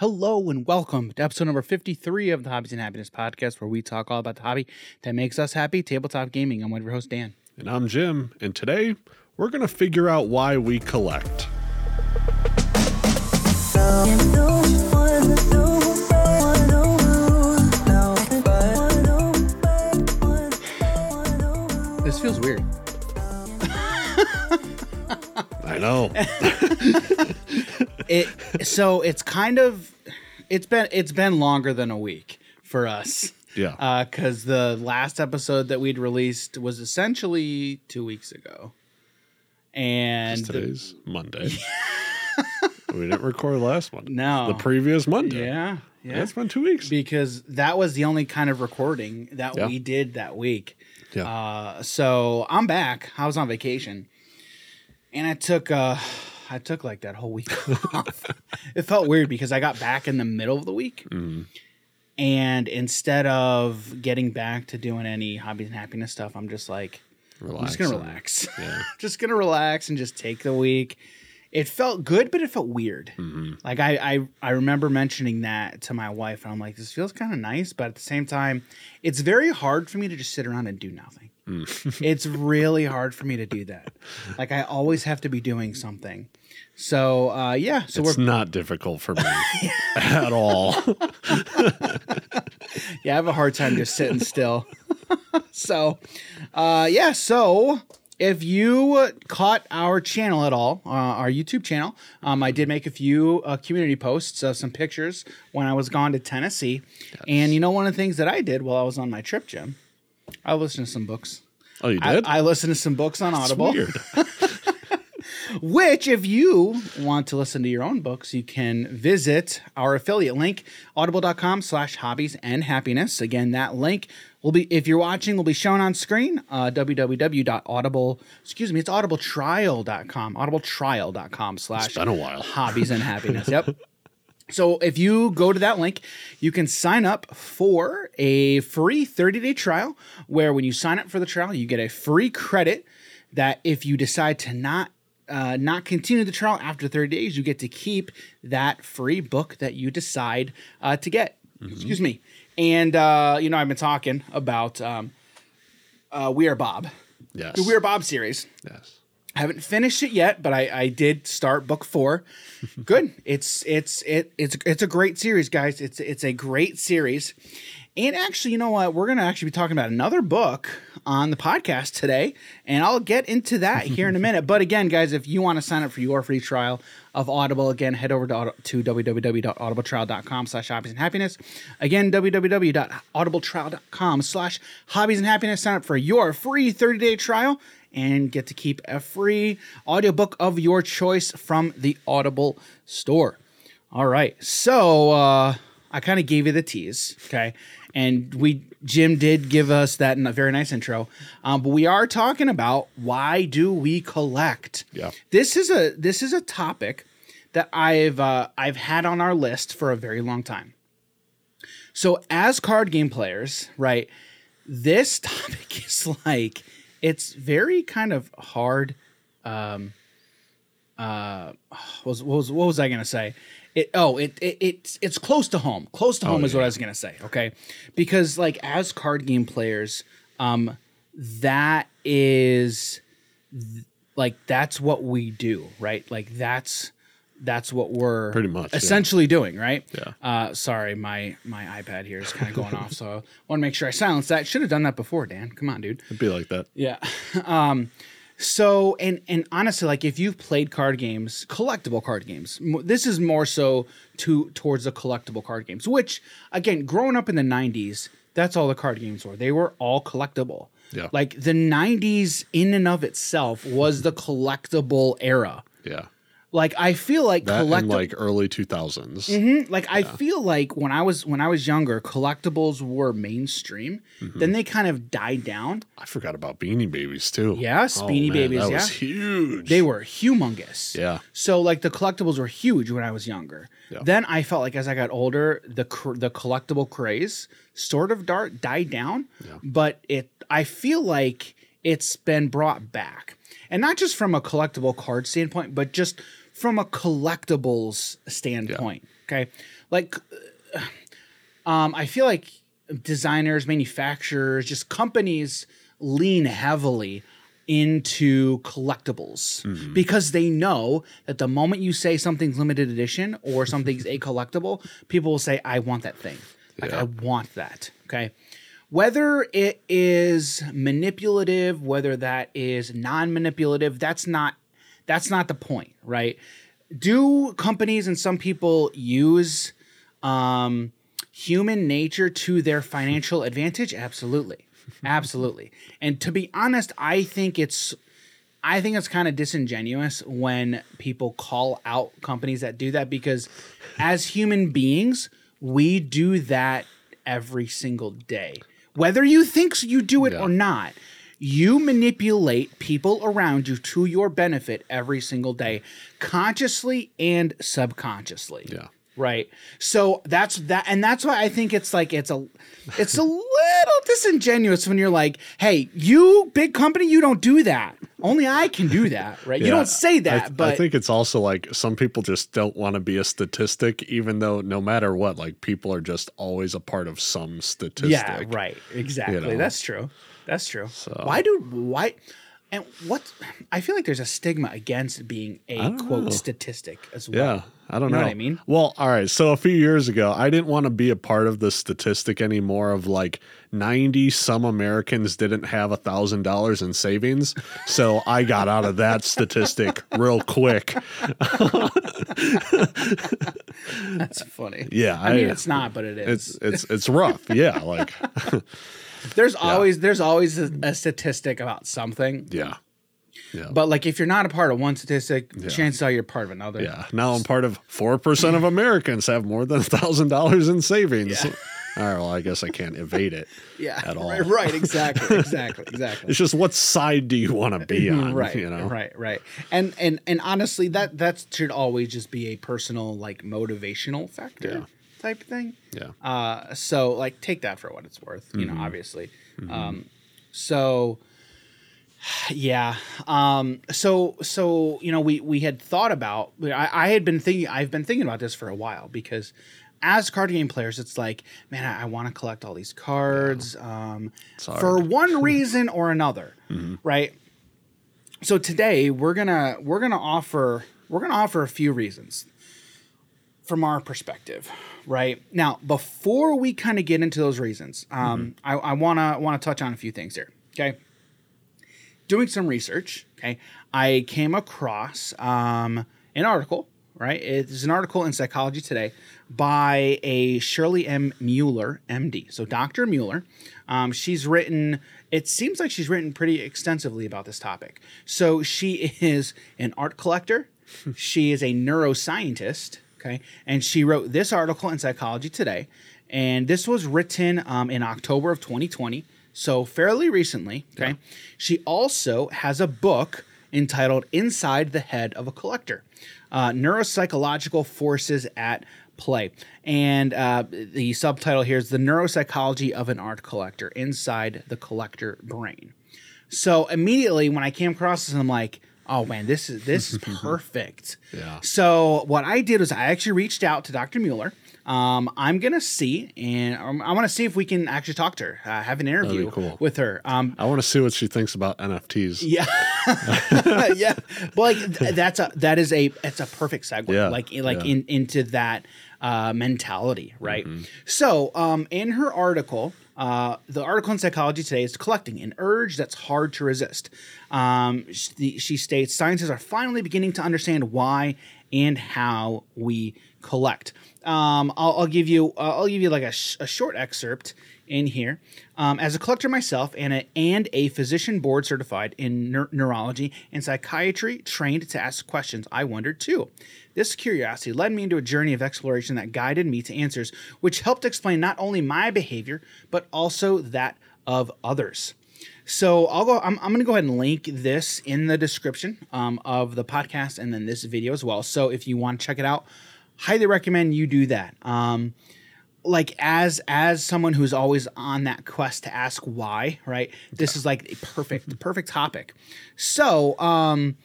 Hello and welcome to episode number 53 of the Hobbies and Happiness podcast, where we talk all about the hobby that makes us happy, tabletop gaming. I'm one of your hosts, Dan. And I'm Jim, and today we're going to figure out why we collect. This feels weird. I know. It so it's kind of it's been it's been longer than a week for us. Yeah. because the last episode that we'd released was essentially two weeks ago, and the- Today's Monday. we didn't record last one. No. The previous Monday. yeah, yeah, It's been two weeks. because that was the only kind of recording that Yeah. we did that week. Yeah. Uh, so I'm back. I was on vacation, and I took uh, I took like that whole week off. it felt weird because I got back in the middle of the week, Mm-hmm. and instead of getting back to doing any hobbies and happiness stuff, I'm just like, I'm just gonna relax. Yeah. just gonna relax and just take the week. It felt good, but it felt weird. Mm-hmm. Like I, I, I remember mentioning that to my wife, and I'm like, this feels kind of nice, but at the same time, it's very hard for me to just sit around and do nothing. Mm. it's really hard for me to do that. Like I always have to be doing something. So uh, yeah, so It's we're not difficult for me at all. yeah, I have a hard time just sitting still. so, uh, yeah, so if you caught our channel at all, uh, our YouTube channel, um, I did make a few uh, community posts of some pictures when I was gone to Tennessee. And you know, one of the things that I did while I was on my trip, Jim, I listened to some books. Oh, you did? I listened to some books on That's Audible. weird. Which, if you want to listen to your own books, you can visit our affiliate link, audible.com slash hobbies and happiness. Again, that link will be, if you're watching, will be shown on screen, uh, www.audible, excuse me, it's audibletrial.com, audibletrial.com slash been a while. hobbies and happiness. Yep. So if you go to that link, you can sign up for a free 30-day trial where when you sign up for the trial, you get a free credit that if you decide to not uh, not continue the trial after 30 days, you get to keep that free book that you decide uh, to get. Excuse me. And uh, you know, I've been talking about um, uh, We Are Bob, yes. the We Are Bob series. yes. I haven't finished it yet, but I, I did start book four. Good. It's it's it it's it's a great series, guys. It's it's a great series. And actually, you know what? We're gonna actually be talking about another book on the podcast today, and I'll get into that here in a minute. But again, guys, if you want to sign up for your free trial of Audible, again, head over to, to www.audibletrial.com slash hobbies and happiness. Again, www.audibletrial.com slash hobbies and happiness. Sign up for your free 30-day trial and get to keep a free audiobook of your choice from the Audible store. All right. So uh, I kind of gave you the tease, okay? And we Jim did give us that in a very nice intro. Um, but we are talking about why do we collect? Yeah. This is a this is a topic that I've uh, I've had on our list for a very long time. So as card game players, right, this topic is like it's very kind of hard. Um, uh, what was what was, what was I gonna say? It oh it, it it's it's close to home. Close to home is what I was gonna say. Okay, because like as card game players, um, that is th- like that's what we do, right? Like that's that's what we're Pretty much, yeah. essentially doing, right? Yeah. Uh, sorry, my my iPad here is kind of going off, so I want to make sure I silence that. Should have done that before, Dan. Come on, dude. It'd be like that. Yeah. Um, so and and honestly, like if you've played card games, collectible card games, this is more so to towards the collectible card games. Which again, growing up in the '90s, that's all the card games were. They were all collectible. Yeah. Like the '90s, in and of itself, was the collectible era. Yeah. Like I feel like That like early 2000s. Mhm. Like I feel like when I was when I was younger, collectibles were mainstream. Mm-hmm. Then they kind of died down. I forgot about Beanie Babies too. Yeah, Oh, Beanie man, Babies, That yeah. was huge. They were humongous. Yeah. So like the collectibles were huge when I was younger. Yeah. Then I felt like as I got older, the cr- the collectible craze sort of dart died down, Yeah. but it I feel like it's been brought back, and not just from a collectible card standpoint, but just from a collectibles standpoint. Okay, like um, I feel like designers, manufacturers, just companies lean heavily into collectibles because they know that the moment you say something's limited edition or something's a collectible, people will say, I want that thing. Like, Yeah. I want that. Okay. Whether it is manipulative, whether that is non-manipulative, that's not that's not the point, right? Do companies and some people use um, human nature to their financial advantage? Absolutely, absolutely. And to be honest, I think it's I think it's kind of disingenuous when people call out companies that do that because as human beings, we do that every single day. Whether you think you do it Yeah. or not, you manipulate people around you to your benefit every single day, consciously and subconsciously. Yeah. right? So that's that and that's why i think it's like it's a it's a little disingenuous when you're like hey you big company you don't do that. Only i can do that right? You don't say I, that th- but I think it's also like some people just don't want to be a statistic, even though no matter what, like people are just always a part of some statistic. yeah right exactly. know. that's true that's true why do why and what i feel like there's a stigma against being a quote know. statistic as well Yeah, I don't You know know. what I mean? Well, all right. So a few years ago, I didn't want to be a part of the statistic anymore of like 90 some Americans didn't have a thousand dollars in savings. So I got out of that statistic real quick. that's funny Yeah, i mean it's not but it is It's it's it's rough. Yeah, like there's always there's always a, a statistic about something yeah. Yeah. But like, if you're not a part of one statistic, chances are you're part of another. Yeah. Now I'm part of 4% of Americans have more than a $1,000 in savings. Yeah. All right. Well, I guess I can't evade it. yeah, At all. Right, right, exactly, exactly, exactly. It's just what side do you want to be on? right, You know? right, right. And and and honestly, that that should always just be a personal like motivational factor Yeah. Type thing. Yeah. Uh, so like, take that for what it's worth. You Mm-hmm. know, obviously. Um, so yeah. Um, so so you know, we we had thought about. I, I had been thinking. I've been thinking about this for a while because. As card game players, it's like, man, I, I want to collect all these cards um, for one reason or another, right? So today we're gonna we're gonna offer we're gonna offer a few reasons from our perspective, right? Now, before we kind of get into those reasons, um, I, I wanna wanna touch on a few things here. Okay, doing some research, okay, I came across um, an article. Right, it's an article in Psychology Today by a Shirley M. Mueller, MD. So Dr. Mueller, um, she's written. It seems like she's written pretty extensively about this topic. So she is an art collector. she is a neuroscientist. Okay, and she wrote this article in Psychology Today, and this was written um, in October of 2020, so fairly recently. Okay, she also has a book entitled "Inside the Head of a Collector: uh, Neuropsychological Forces at Play," and uh, the subtitle here is "The Neuropsychology of an Art Collector: Inside the Collector Brain." So immediately when I came across this, I'm like, oh man, this is this is perfect. Yeah. So what I did was I actually reached out to Dr. Mueller. Um, I'm gonna see, and um, I want to see if we can actually talk to her, uh, have an interview cool. with her. Um, I want to see what she thinks about NFTs. yeah, yeah. But like th- that's a that is a it's a perfect segue. Yeah, Like like yeah. Mm-hmm. in into that uh, mentality, right? So um, in her article. Uh, the article in Psychology Today is collecting an urge that's hard to resist. Um, she, she states scientists are finally beginning to understand why and how we collect. Um, I'll, I'll give you uh, I'll give you like a, sh- a short excerpt in here. Um, as a collector myself and a, and a physician board certified in neur- neurology and psychiatry, trained to ask questions, I wondered too. This curiosity led me into a journey of exploration that guided me to answers, which helped explain not only my behavior but also that of others. So I'll go. I'm, I'm going to go ahead and link this in the description um, of the podcast and then this video as well. So if you want to check it out, highly recommend you do that. Um, like as as someone who's always on that quest to ask why, right? This is like a perfect perfect topic. So um,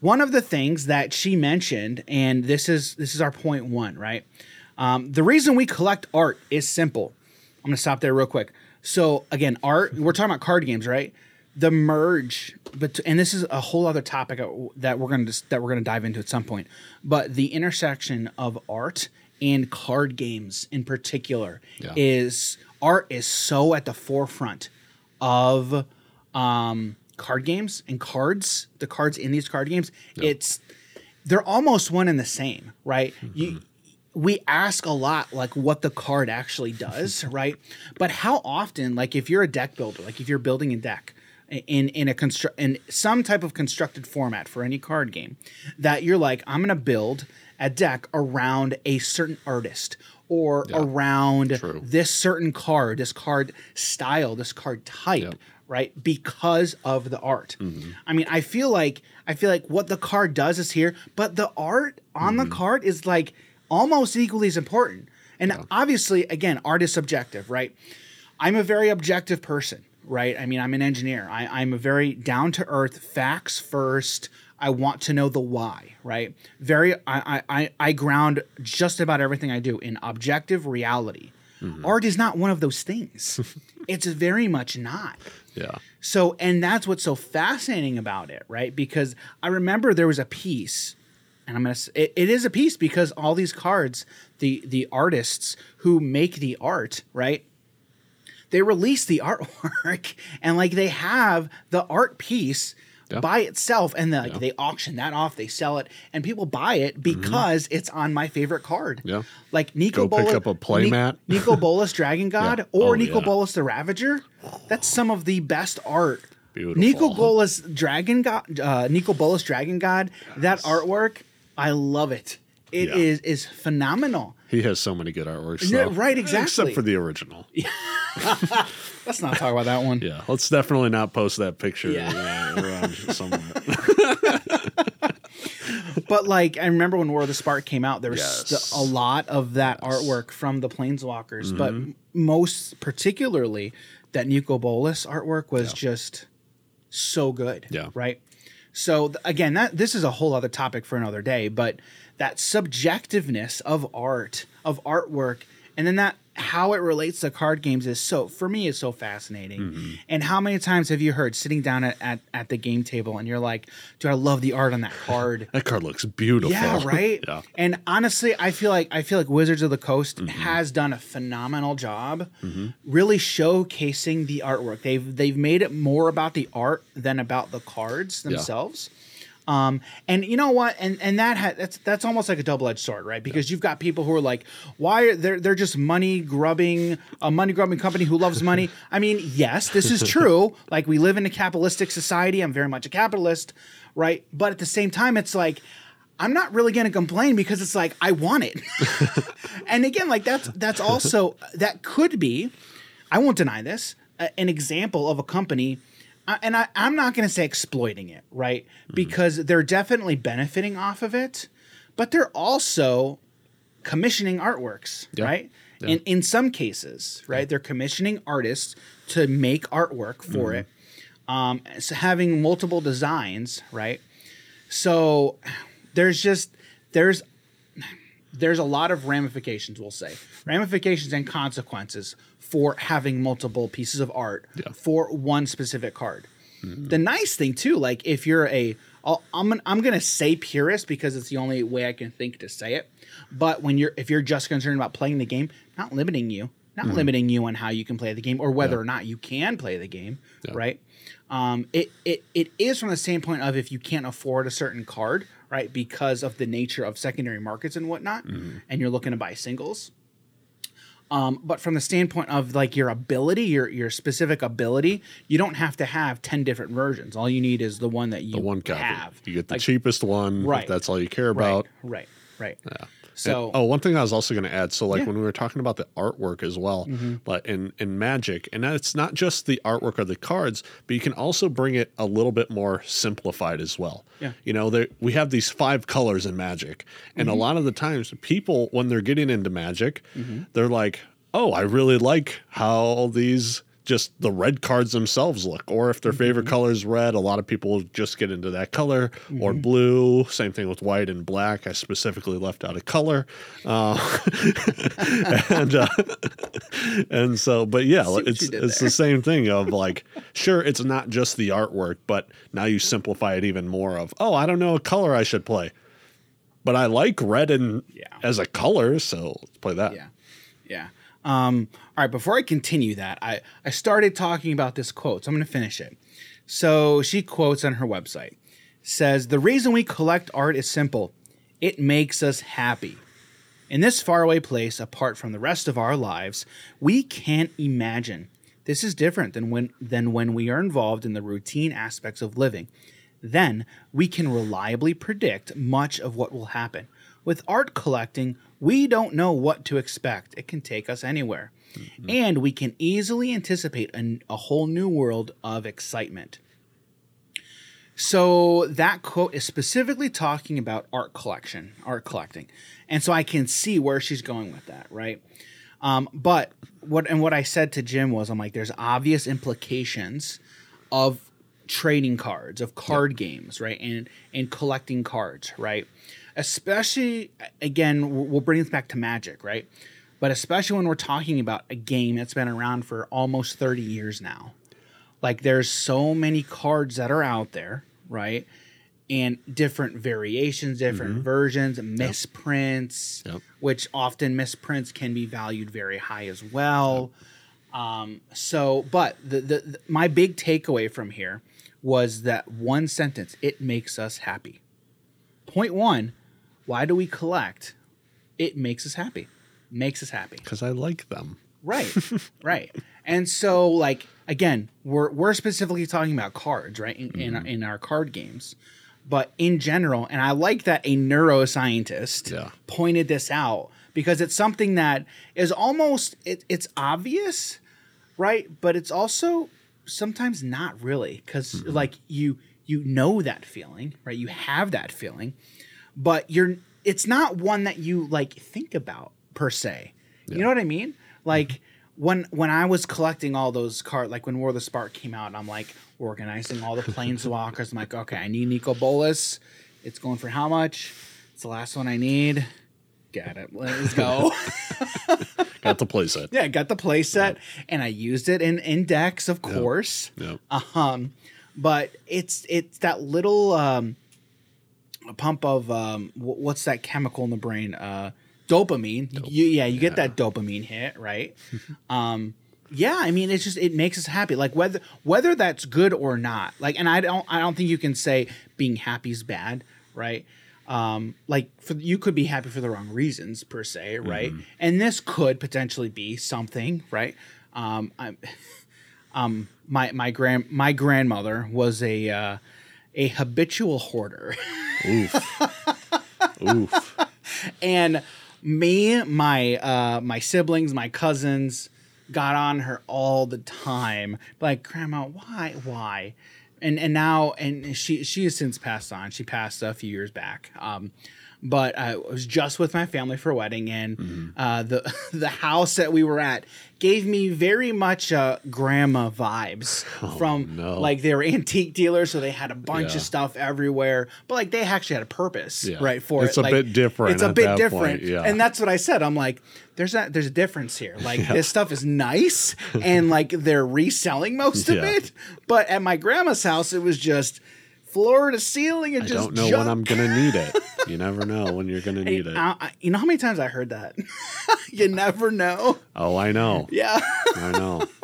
one of the things that she mentioned, and this is this is our point one, right? Um, the reason we collect art is simple. I'm gonna stop there real quick. So again, art. We're talking about card games, right? The merge, but and this is a whole other topic that we're gonna that we're gonna dive into at some point. But the intersection of art and card games in particular Yeah. is art is so at the forefront of um, card games and cards. The cards in these card games, it's they're almost one and the same, right? You we ask a lot like what the card actually does, right? But how often, like if you're a deck builder, like if you're building a deck in in a construct in some type of constructed format for any card game, that you're like, I'm gonna build a deck around a certain artist or around True. this certain card, this card style, this card type, right? Because of the art. Mm-hmm. I mean, I feel like I feel like what the card does is here, but the art on the mm-hmm. card is like almost equally as important. And obviously, again, art is subjective, right? I'm a very objective person, right? I mean, I'm an engineer. I, I'm a very down to earth, facts first. I want to know the why, right? Very, I, I, I- ground just about everything I do in objective reality. Mm-hmm. Art is not one of those things. it's very much not. Yeah. So, and that's what's so fascinating about it, right? Because I remember there was a piece, and I'm gonna. It, it is a piece because all these cards, the the artists who make the art, right? They release the artwork, and like they have the art piece Yeah. by itself, and then, like they auction that off, they sell it, and people buy it because it's on my favorite card. Yeah. Like Nico Go pick Bolas, up a playmat. Ni- Nicol Bolas Dragon God Yeah. or Oh, Nico yeah. Bolas the Ravager. That's some of the best art. Beautiful. Nicol Bolas Dragon God, uh, Nicol Bolas Dragon God. That artwork, I love it. It Yeah. is is phenomenal. He has so many good artworks. Yeah, though. right, exactly. Except for the original. Yeah. Let's not talk about that one. Yeah, let's definitely not post that picture Yeah. uh, around somewhere. But like, I remember when War of the Spark came out, there was Yes. st- a lot of that artwork from the Planeswalkers, but Mm-hmm. m- most particularly that Nicol Bolas artwork was just so good. Yeah. Right. So th- again, that this is a whole other topic for another day, but that subjectiveness of art, of artwork, and then that how it relates to card games is so for me is so fascinating. Mm-hmm. And how many times have you heard sitting down at, at, at the game table and you're like, dude, I love the art on that card. That card looks beautiful. Yeah, right. yeah. And honestly, I feel like I feel like Wizards of the Coast Mm-hmm. has done a phenomenal job, really showcasing the artwork. They've they've made it more about the art than about the cards themselves. Um, and you know what? And and that ha- that's that's almost like a double edged sword, right? Because you've got people who are like, why are they're they're just money grubbing a money grubbing company who loves money. I mean, yes, this is true. like we live in a capitalistic society. I'm very much a capitalist, right? But at the same time, it's like I'm not really going to complain because it's like I want it. and again, like that's that's also that could be. I won't deny this. An example of a company, and I, I'm not going to say exploiting it, right? Because they're definitely benefiting off of it, but they're also commissioning artworks, Yeah. right? Yeah. In in some cases, right? They're commissioning artists to make artwork for it. Um, so having multiple designs, right? So there's just there's there's a lot of ramifications, we'll say. Ramifications and consequences for having multiple pieces of art Yeah. for one specific card. The nice thing too, like if you're a, I'll, I'm gonna, I'm gonna say purist because it's the only way I can think to say it. But when you're if you're just concerned about playing the game, not limiting you, not limiting you on how you can play the game or whether Yeah. or not you can play the game, Yeah. right? Um, it, it it is from the standpoint of if you can't afford a certain card, right, because of the nature of secondary markets and whatnot, and you're looking to buy singles. Um, but from the standpoint of like your ability, your your specific ability, you don't have to have ten different versions. All you need is the one that you The one copy. have. You get the Like, cheapest one. Right. That's all you care right, about. right, right. Yeah. So And- oh, one thing I was also going to add. So, like Yeah. Mm-hmm. when we were talking about the artwork as well, but in in Magic, and it's not just the artwork of the cards, but you can also bring it a little bit more simplified as well. Yeah. You know, there we have these five colors in Magic, and Mm-hmm. a lot of the times, people when they're getting into Magic, they're like, "Oh, I really like how these." Just the red cards themselves look, or if their favorite color is red, a lot of people just get into that color, or blue. Same thing with white and black. I specifically left out a color, uh, and uh, and so, but yeah, it's it's there. the same thing of like, sure, it's not just the artwork, but now you simplify it even more. Of oh, I don't know a color I should play, but I like red and Yeah. as a color, so let's play that. Yeah. Yeah. Um, all right, before I continue that, I, I started talking about this quote, so I'm going to finish it. So she quotes on her website says, The reason we collect art is simple it makes us happy. In this faraway place, apart from the rest of our lives, we can't imagine. This is different than when, than when we are involved in the routine aspects of living. Then we can reliably predict much of what will happen. With art collecting, we don't know what to expect. It can take us anywhere. And we can easily anticipate an, a whole new world of excitement. So that quote is specifically talking about art collection, art collecting, and so I can see where she's going with that, right? Um, but what and what I said to Jim was, I'm like, there's obvious implications of trading cards, of card games, right, and and collecting cards, right? Especially again, we'll bring this back to Magic, right? But especially when we're talking about a game that's been around for almost 30 years now, like there's so many cards that are out there right? And different variations different versions misprints Yep. which often misprints can be valued very high as well. Um, so but the, the, the my big takeaway from here was that one sentence it makes us happy. Point one why do we collect it makes us happy makes us happy Because I like them. Right, right. And so, like again, we're we're specifically talking about cards, right? In in, mm-hmm. in our card games, but in general, and I like that a neuroscientist Yeah. pointed this out because it's something that is almost it, it's obvious, right? But it's also sometimes not really because like you you know that feeling, right? You have that feeling, but you're it's not one that you like think about per se. You know what I mean? Like when when I was collecting all those cards, like when War of the Spark came out, I'm like organizing all the planeswalkers. I'm like, okay, I need Nicol Bolas. It's going for how much? It's the last one I need. Got it. Let's go. Got the playset. yeah, got the play set and I used it in in decks, of course. Yep. Um, but it's it's that little um, pump of um, wh- what's that chemical in the brain? Uh, dopamine. You, yeah, you get that dopamine hit, right? um, yeah, I mean, it's just it makes us happy. Like whether whether that's good or not. Like, and I don't I don't think you can say being happy is bad, right? Um, like for you could be happy for the wrong reasons per se, right? And this could potentially be something, right? Um, I'm um my my grand my grandmother was a uh, a habitual hoarder Oof. Oof. and me my uh my siblings my cousins got on her all the time. Like grandma why why? And and now and she she has since passed on. She passed a few years back. Um but I was just with my family for a wedding, and uh, the the house that we were at gave me very much uh, grandma vibes from no. like they were antique dealers, so they had a bunch Yeah. of stuff everywhere. But like they actually had a purpose, Yeah. right? For It's it, a Like, bit different It's a at bit that different, point, yeah. and that's what I said. I'm like, there's a there's a difference here. Like this stuff is nice, and like they're reselling most of Yeah. it. But at my grandma's house, it was just floor to ceiling and I just don't know when I'm gonna need it. You never know when you're gonna need it. I- I- you know how many times I heard that? you never know. Oh, I know. Yeah. I know.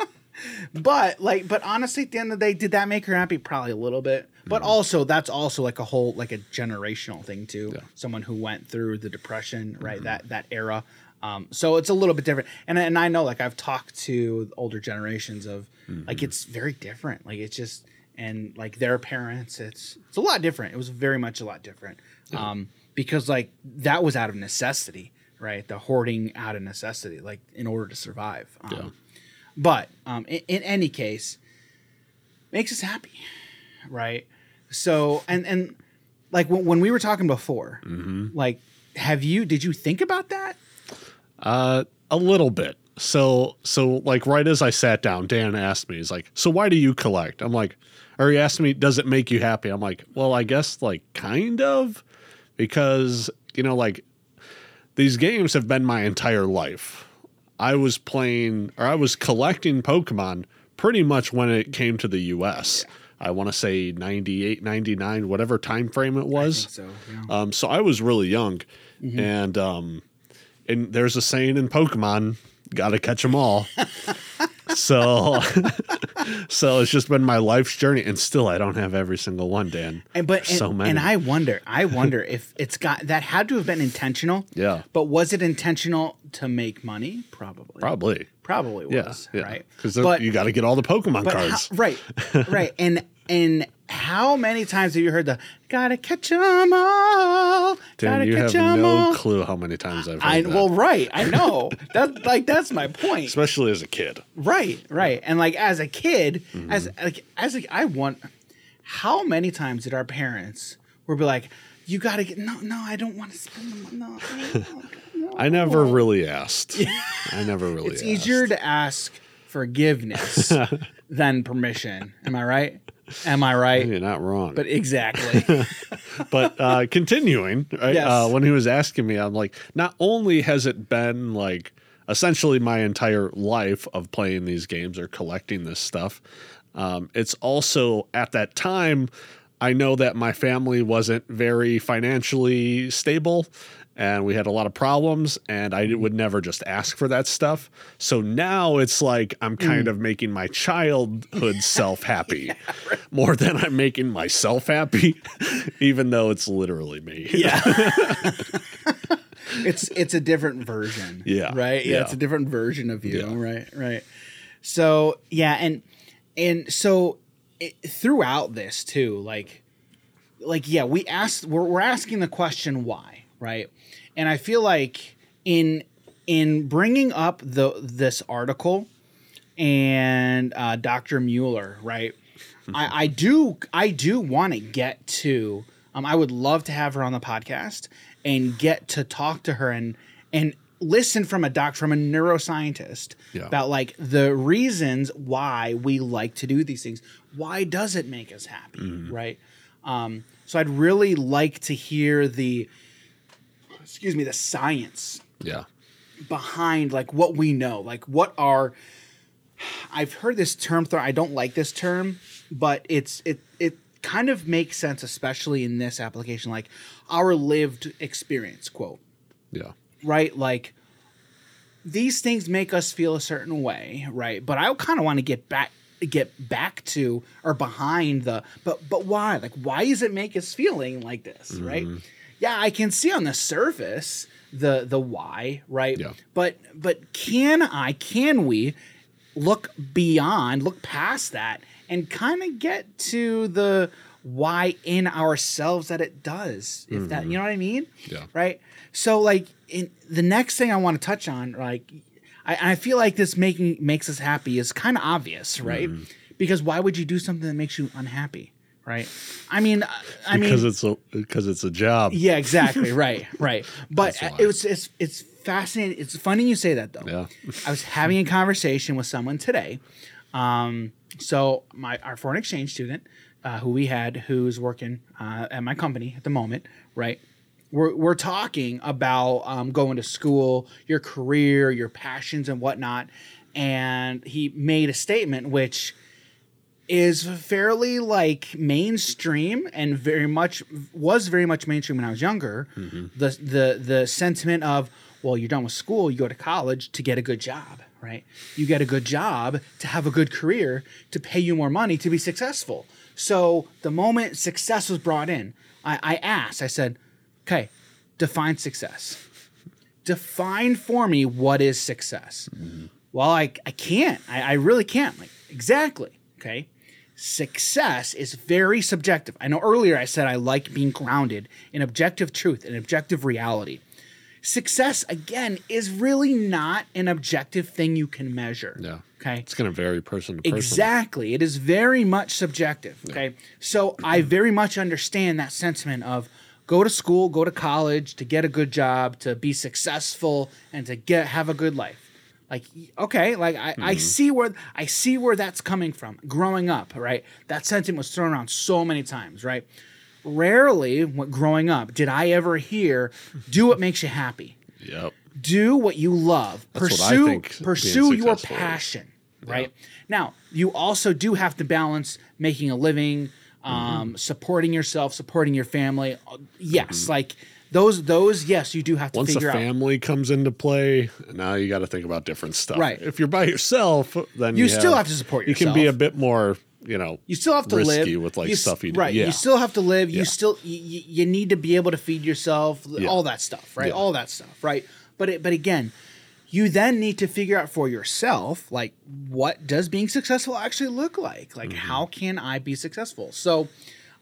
But like, but honestly, at the end of the day, did that make her happy? Probably a little bit. But mm-hmm. also, that's also like a whole like a generational thing too. Yeah. Someone who went through the depression, right? Mm-hmm. That that era. Um, so it's a little bit different. And and I know like I've talked to older generations of mm-hmm. like it's very different. Like it's just and like their parents, it's it's a lot different. It was very much a lot different. Um, because like that was out of necessity, right? The hoarding out of necessity, like in order to survive. Um, Yeah. but um, in, in any case, makes us happy, right? So and and like when, when we were talking before, like have you did you think about that? Uh, a little bit. so so like right as I sat down, Dan asked me, he's like, "So why do you collect?" I'm like, or he asked me, "Does it make you happy?" I'm like, "Well, I guess like kind of, because you know like these games have been my entire life. I was playing or I was collecting Pokemon pretty much when it came to the U.S." I want to say 98, 99, whatever time frame it was. So yeah. Um, so I was really young, Mm-hmm. and um, and there's a saying in Pokemon, "Got to catch them all." so, so it's just been my life's journey, and still I don't have every single one, Dan. And but and, so many. and I wonder, I wonder if it's got that had to have been intentional. Yeah. But was it intentional to make money? Probably. Probably, Probably was. yeah, Right. Because you got to get all the Pokemon cards. how- right, right, and and how many times have you heard the "Gotta catch 'em all"? Gotta you catch have no all. clue how many times I've heard I that. well, right. I know that. Like that's my point. especially as a kid. Right, right. And like as a kid, Mm-hmm. as like as a, I want how many times did our parents would be like, "You got to get no, no, I don't want to spend the money. No, I no, I never really asked. I never really. It's asked. easier to ask forgiveness than permission. Am I right? Am I right? You're not wrong. But exactly. but uh, continuing, right? Yes. Uh, when he was asking me, I'm like, not only has it been like essentially my entire life of playing these games or collecting this stuff, um, it's also at that time, I know that my family wasn't very financially stable. And we had a lot of problems, and I mm-hmm. would never just ask for that stuff. So now it's like I'm kind mm. of making my childhood self happy more than I'm making myself happy, even though it's literally me. yeah. it's it's a different version. Yeah, Right? Yeah, yeah. it's a different version of you. Yeah. Right, right. So, yeah, and and so it, throughout this too, like like yeah, we asked we're we're asking the question why, right? And I feel like in in bringing up the this article and uh, Dr. Mueller, right? I, I do I do want to get to um I would love to have her on the podcast and get to talk to her and and listen from a doc from a neuroscientist Yeah. about like the reasons why we like to do these things. Why does it make us happy, right? Um, so I'd really like to hear the excuse me the science Yeah. behind like what we know like what are i've heard this term thrown i don't like this term but it's it it kind of makes sense especially in this application like our lived experience quote. Yeah. right? Like these things make us feel a certain way right? But i kind of want to get back get back to or behind the but but why? Like why does it make us feeling like this right mm-hmm. Yeah i can see on the surface the the why right? Yeah. but but can i can we look beyond look past that and kind of get to the why in ourselves that it does if that mm-hmm. you know what i mean? Yeah. right? So like in the next thing i want to touch on like i, I feel like this making makes us happy is kind of obvious right? Mm-hmm. Because why would you do something that makes you unhappy right i mean I- mean Because it's a because it's a job. yeah, exactly. Right, right. But it was it's it's fascinating. It's funny you say that though. Yeah. I was having a conversation with someone today. Um, so my our foreign exchange student, uh, who we had, who's working uh, at my company at the moment, right? We're we're talking about um, going to school, your career, your passions, and whatnot. And he made a statement which is fairly like mainstream and very much was very much mainstream when I was younger. Mm-hmm. The the the sentiment of well, you're done with school, you go to college to get a good job, right? You get a good job to have a good career to pay you more money to be successful. So the moment success was brought in, I, I asked, I said, okay, define success. Define for me what is success. Mm-hmm. Well, I, I can't. I, I really can't. Like, exactly. Okay success is very subjective. I know earlier I said I like being grounded in objective truth and objective reality. Success, again, is really not an objective thing you can measure. Yeah. Okay. It's going to vary person to person. Exactly. It is very much subjective. Okay. So I very much understand that sentiment of go to school, go to college to get a good job, to be successful, and to get have a good life. Like okay, like I, I see where I see where that's coming from. Growing up, right? That sentiment was thrown around so many times, right? Rarely, when growing up, did I ever hear, "Do what makes you happy." Yep. do what you love That's pursue pursue your is. passion right now you also do have to balance making a living um, Mm-hmm. supporting yourself supporting your family Uh, yes like those those yes you do have to Once a figure out family comes into play, now you got to think about different stuff. Right. If you're by yourself, then You you, still have to support yourself. You can be a bit more, you know, you still have to risky live with like you, stuff you do. right Yeah. you still have to live you Yeah. still you, you need to be able to feed yourself Yeah. all that stuff right all that stuff right but it, but again you then need to figure out for yourself like what does being successful actually look like like Mm-hmm. how can i be successful so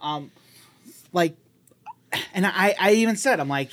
um like and i i even said i'm like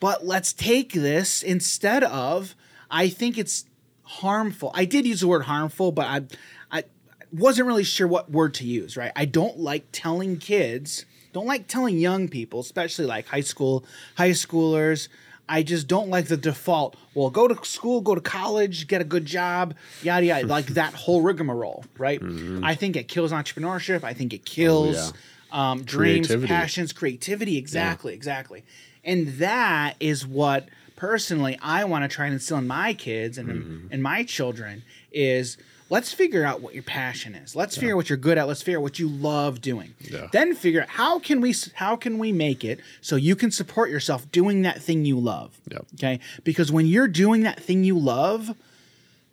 but let's take this instead of i think it's harmful i did use the word harmful but i i wasn't really sure what word to use right i don't like telling kids don't like telling young people especially like high school high schoolers I just don't like the default. Well, go to school, go to college, get a good job, yada yada, like that whole rigmarole, right? Mm-hmm. I think it kills entrepreneurship. I think it kills oh, um, dreams, Creativity. passions, creativity. Exactly, exactly. And that is what personally I want to try and instill in my kids and in, in my children is let's figure out what your passion is. Let's figure out what you're good at. Let's figure out what you love doing. Yeah. Then figure out how can we how can we make it so you can support yourself doing that thing you love. Yep. Okay? Because when you're doing that thing you love,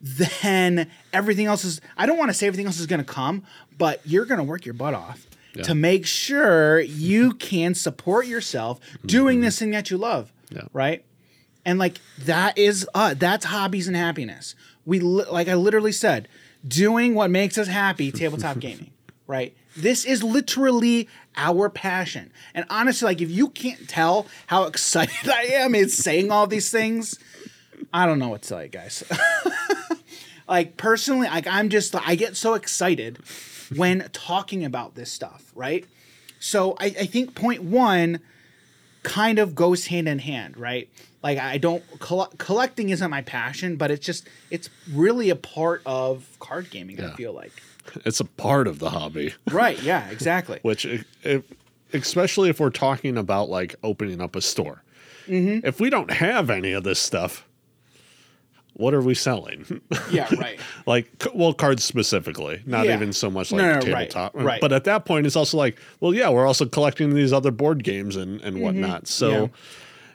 then everything else is I don't want to say everything else is going to come, but you're going to work your butt off to make sure you can support yourself doing this thing that you love. Yeah. Right? And like that is uh that's hobbies and happiness. We li- like I literally said, doing what makes us happy, tabletop gaming, right? This is literally our passion. And honestly, like if you can't tell how excited I am in saying all these things, I don't know what to tell you guys. like personally, like I'm just I get so excited when talking about this stuff, right? So I, I think point one kind of goes hand in hand, right? Like I don't coll- collecting isn't my passion, but it's just it's really a part of card gaming. I feel like. it's a part of the hobby. Right. Yeah. Exactly. Which, if, especially if we're talking about like opening up a store, Mm-hmm. if we don't have any of this stuff, what are we selling? yeah. Right. like, well, cards specifically, not Yeah. even so much like No, no, tabletop. right. But at that point, it's also like, well, yeah, we're also collecting these other board games and, and whatnot. So Mm-hmm.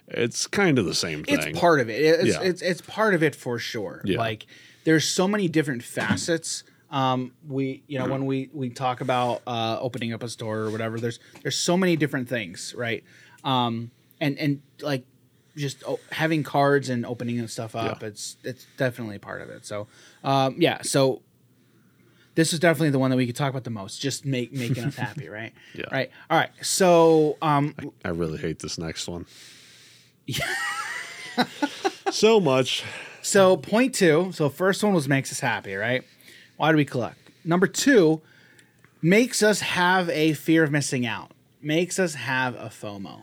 Yeah. it's kind of the same thing. It's part of it. It's, Yeah. it's it's part of it for sure. Yeah. Like there's so many different facets. Um, we you know when we we talk about uh, opening up a store or whatever, there's there's so many different things, right? Um, and and like just o- having cards and opening and stuff up, Yeah. it's it's definitely part of it. So um, yeah, so this is definitely the one that we could talk about the most. Just make making us happy, right? Yeah. Right. All right. So um, I really hate this next one. so much. So point two. So first one was makes us happy, right? Why do we collect? Number two makes us have a fear of missing out. Makes us have a FOMO,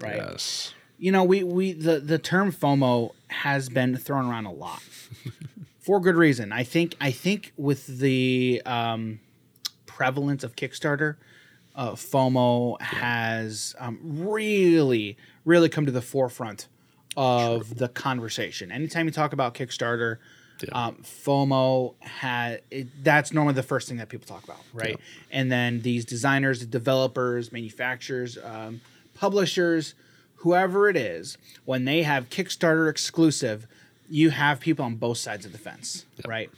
right? Yes. You know, we we the the term FOMO has been thrown around a lot for good reason. I think I think with the um, prevalence of Kickstarter, uh, FOMO has um, really really come to the forefront of the conversation. Anytime you talk about Kickstarter, Yeah. um, FOMO had it, that's normally the first thing that people talk about, right? And then these designers, developers, manufacturers, um, publishers, whoever it is, when they have Kickstarter exclusive, you have people on both sides of the fence, right?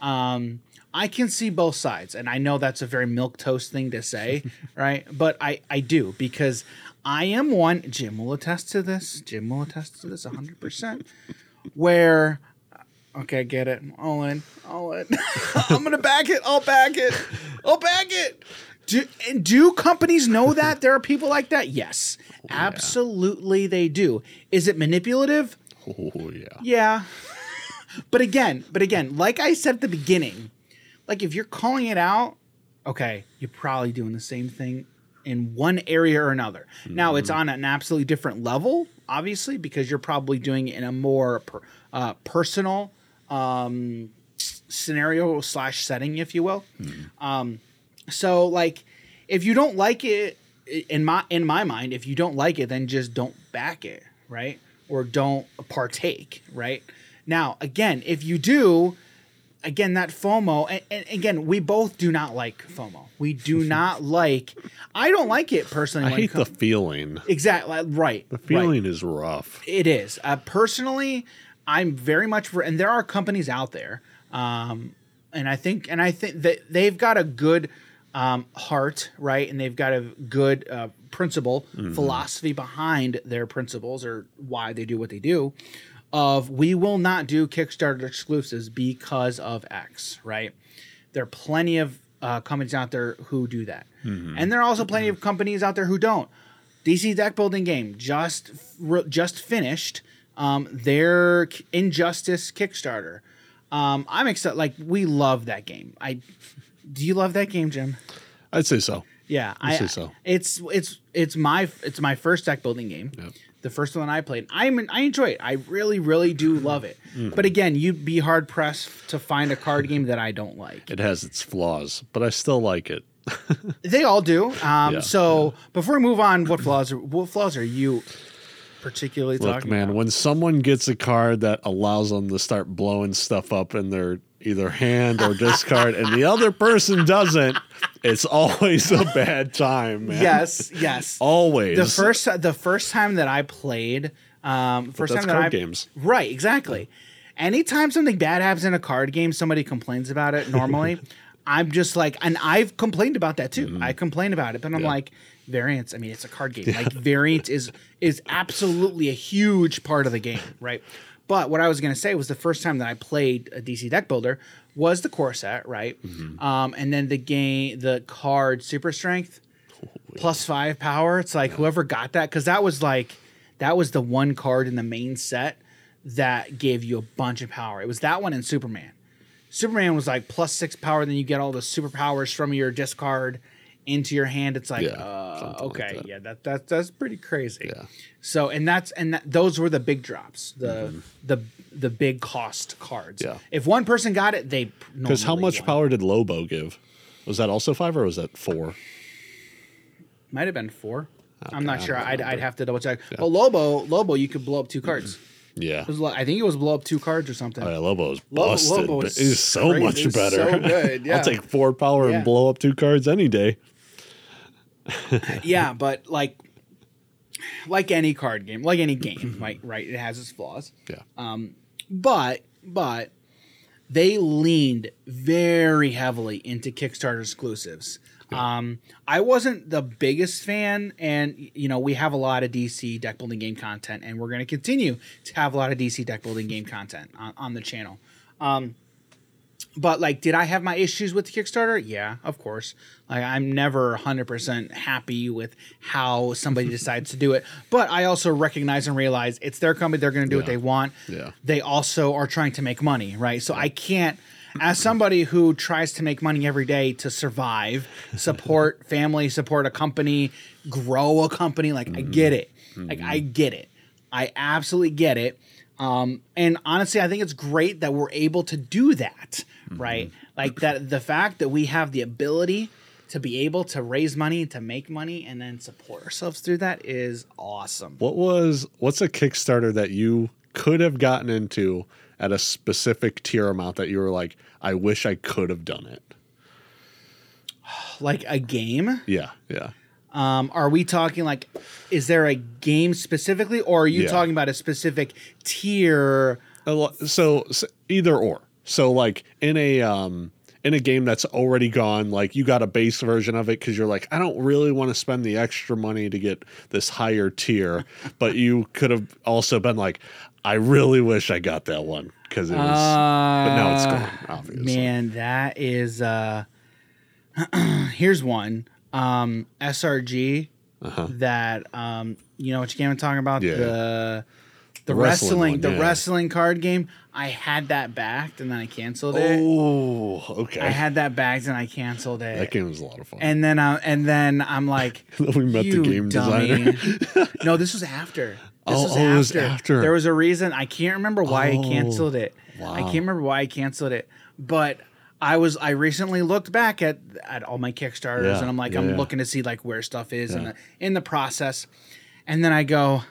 Um, I can see both sides, and I know that's a very milk toast thing to say, right? But I I do because I am one. Jim will attest to this. Jim will attest to this hundred percent. Where Okay, I get it. All in. All in. I'm gonna back it. I'll back it. I'll back it. Do, do companies know that there are people like that? Yes, absolutely they do. Is it manipulative? Oh yeah. Yeah. but again, but again, like I said at the beginning, like if you're calling it out, okay, you're probably doing the same thing in one area or another. Now it's on an absolutely different level, obviously, because you're probably doing it in a more per, uh, personal um, scenario slash setting, if you will. Um, so like, if you don't like it, in my in my mind, if you don't like it, then just don't back it, right? Or don't partake, right? Now, again, if you do, again that FOMO, and, and again, we both do not like FOMO. We do not like. I don't like it personally. I hate the feeling. exactly right. The right. feeling is rough. It is. Uh, personally, I'm very much for, and there are companies out there, um, and I think, and I think that they've got a good um, heart, right, and they've got a good uh, principle, philosophy behind their principles or why they do what they do. Of we will not do Kickstarter exclusives because of X, right? There are plenty of uh, companies out there who do that, and there are also plenty of companies out there who don't. DC deck building game just just finished um, their Injustice Kickstarter. Um, I'm excited. Like we love that game. I do you love that game, Jim? I'd say so. Yeah, I'd I say so. It's it's it's my it's my first deck building game. Yep. The first one I played. I am I enjoy it. I really really do love it. Mm-hmm. But again, you'd be hard pressed to find a card game that I don't like. It has its flaws, but I still like it. They all do. Um, Yeah, so before we move on, what flaws are what flaws are you particularly Look, man, about? when someone gets a card that allows them to start blowing stuff up in their either hand or discard, and the other person doesn't, it's always a bad time, man. yes, yes. always. the first the first time that I played, um, first that's time that card I games. right, exactly. Anytime something bad happens in a card game, somebody complains about it. Normally, I'm just like, and I've complained about that too. I complain about it, but I'm. Yeah. like, variance. I mean, it's a card game. Like variance is is absolutely a huge part of the game, right? But what I was gonna say was the first time that I played a DC deck builder was the core set, right? Mm-hmm. Um, and then the game, the card super strength plus five power. It's like whoever got that because that was like that was the one card in the main set that gave you a bunch of power. It was that one and Superman. Superman was like plus six power, then you get all the superpowers from your discard into your hand. It's like, Yeah, uh, something like okay, that. yeah, that, that that's pretty crazy. Yeah. So and that's and that, those were the big drops, the the the big cost cards. Mm-hmm. Yeah. If one person got it, they Because how much power did Lobo give? Was that also five or was that four? Might have been four. I'm not sure. I'd, I'd have to double check. But Lobo, Lobo, you could blow up two cards. Yeah. Was I think it was blow up two cards or something. Oh, yeah, Lobo- busted. Lobo is so crazy. much better. so good, yeah. I'll take four power Yeah. and blow up two cards any day. yeah, but like, like any card game, like any game, right? Right, it has its flaws. Yeah. Um, But but they leaned very heavily into Kickstarter exclusives. Um, I wasn't the biggest fan, and you know we have a lot of DC deck building game content, and we're going to continue to have a lot of DC deck building game content on, on the channel. Um, but like, did I have my issues with Kickstarter? Yeah, of course. Like, I'm never 100% happy with how somebody decides to do it. But I also recognize and realize it's their company. They're going to do what they want. Yeah. They also are trying to make money, right? So I can't, as somebody who tries to make money every day to survive, support family, support a company, grow a company, like, I mm-hmm. get it. Like, I mm-hmm. get it. I absolutely get it. Um, and honestly, I think it's great that we're able to do that, right? Like that the fact that we have the ability to be able to raise money, to make money, and then support ourselves through that is awesome. What was what's a Kickstarter that you could have gotten into at a specific tier amount that you were like, I wish I could have done it? Like a game. Yeah, yeah. Um, are we talking like, is there a game specifically, or are you Yeah. talking about a specific tier? So, s either or. So like in a um in a game that's already gone, like you got a base version of it because you're like, I don't really want to spend the extra money to get this higher tier, but you could have also been like, I really wish I got that one because it was. but now it's gone, obviously. Uh, Man, that is. uh Here's one. Um SRG. That um, you know which game I'm talking about? Uh-huh. Yeah. The the, wrestling wrestling, one, the yeah. wrestling card game. I had that backed and then I canceled it. Oh, okay. I had that backed and I canceled it. that game was a lot of fun. and then uh, and then I'm like, we met the "You game dummy." designer. no, this was after. This Oh, was oh, it was after. after. There was a reason. I can't remember why I Oh, canceled it. I can't remember why I canceled it. But I was I recently looked back at at all my Kickstarters Yeah, and I'm like yeah, I'm yeah. looking to see like where stuff is in the in the process, and then I go.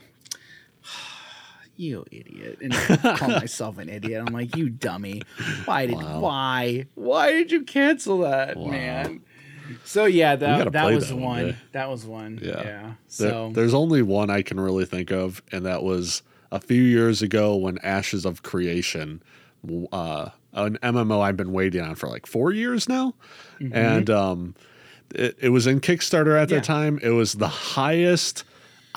You idiot! And I call myself an idiot. I'm like, you dummy! Why did Wow. why why did you cancel that, Wow. man? So yeah, that that was that one one. That was one. Yeah. Yeah. There- So there's only one I can really think of, and that was a few years ago when Ashes of Creation, uh, an MMO I've been waiting on for like four years now, and um, it, it was in Kickstarter at Yeah. the time. It was the highest.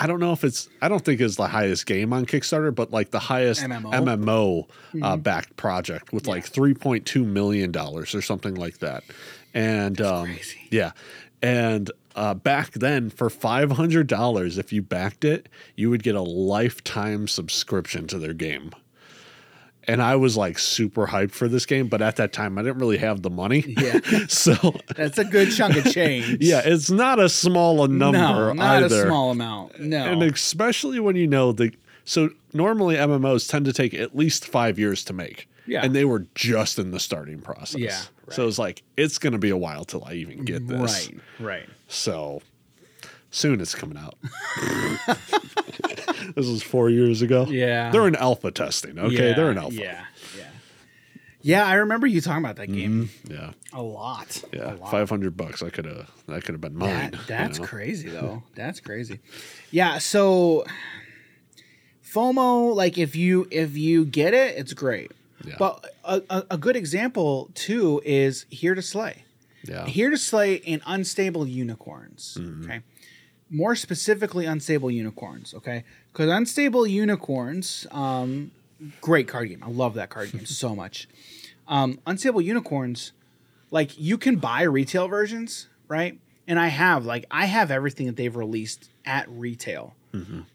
I don't know if it's. I don't think it's the highest game on Kickstarter, but like the highest MMO? MMO uh, backed project with like three point two million dollars or something like that. And um, yeah, and uh, back then for five hundred dollars, if you backed it, you would get a lifetime subscription to their game. And I was like super hyped for this game, but at that time I didn't really have the money. Yeah. so That's a good chunk of change. yeah, it's not a small a number no, not either. a small amount. No. And especially when you know the so normally MMOs tend to take at least five years to make. Yeah. And they were just in the starting process. Yeah, So it's like it's gonna be a while till I even get this. right, right. So soon it's coming out. this was four years ago. Yeah. They're in alpha testing. Okay. Yeah, They're in alpha. Yeah, yeah. Yeah, I remember you talking about that game Yeah. a lot. Yeah. a lot. Five hundred bucks. I could have that could have been mine. That, you that's know? crazy though. That's crazy. Yeah, so FOMO, like if you if you get it, it's great. Yeah. But a, a, a good example too is Here to Slay. Yeah. Here to Slay in Unstable Unicorns. Mm-hmm. Okay. More specifically, Unstable Unicorns. Okay. Because Unstable Unicorns, um, great card game. I love that card game so much. Um, Unstable Unicorns, like you can buy retail versions, right? And I have, like, I have everything that they've released at retail.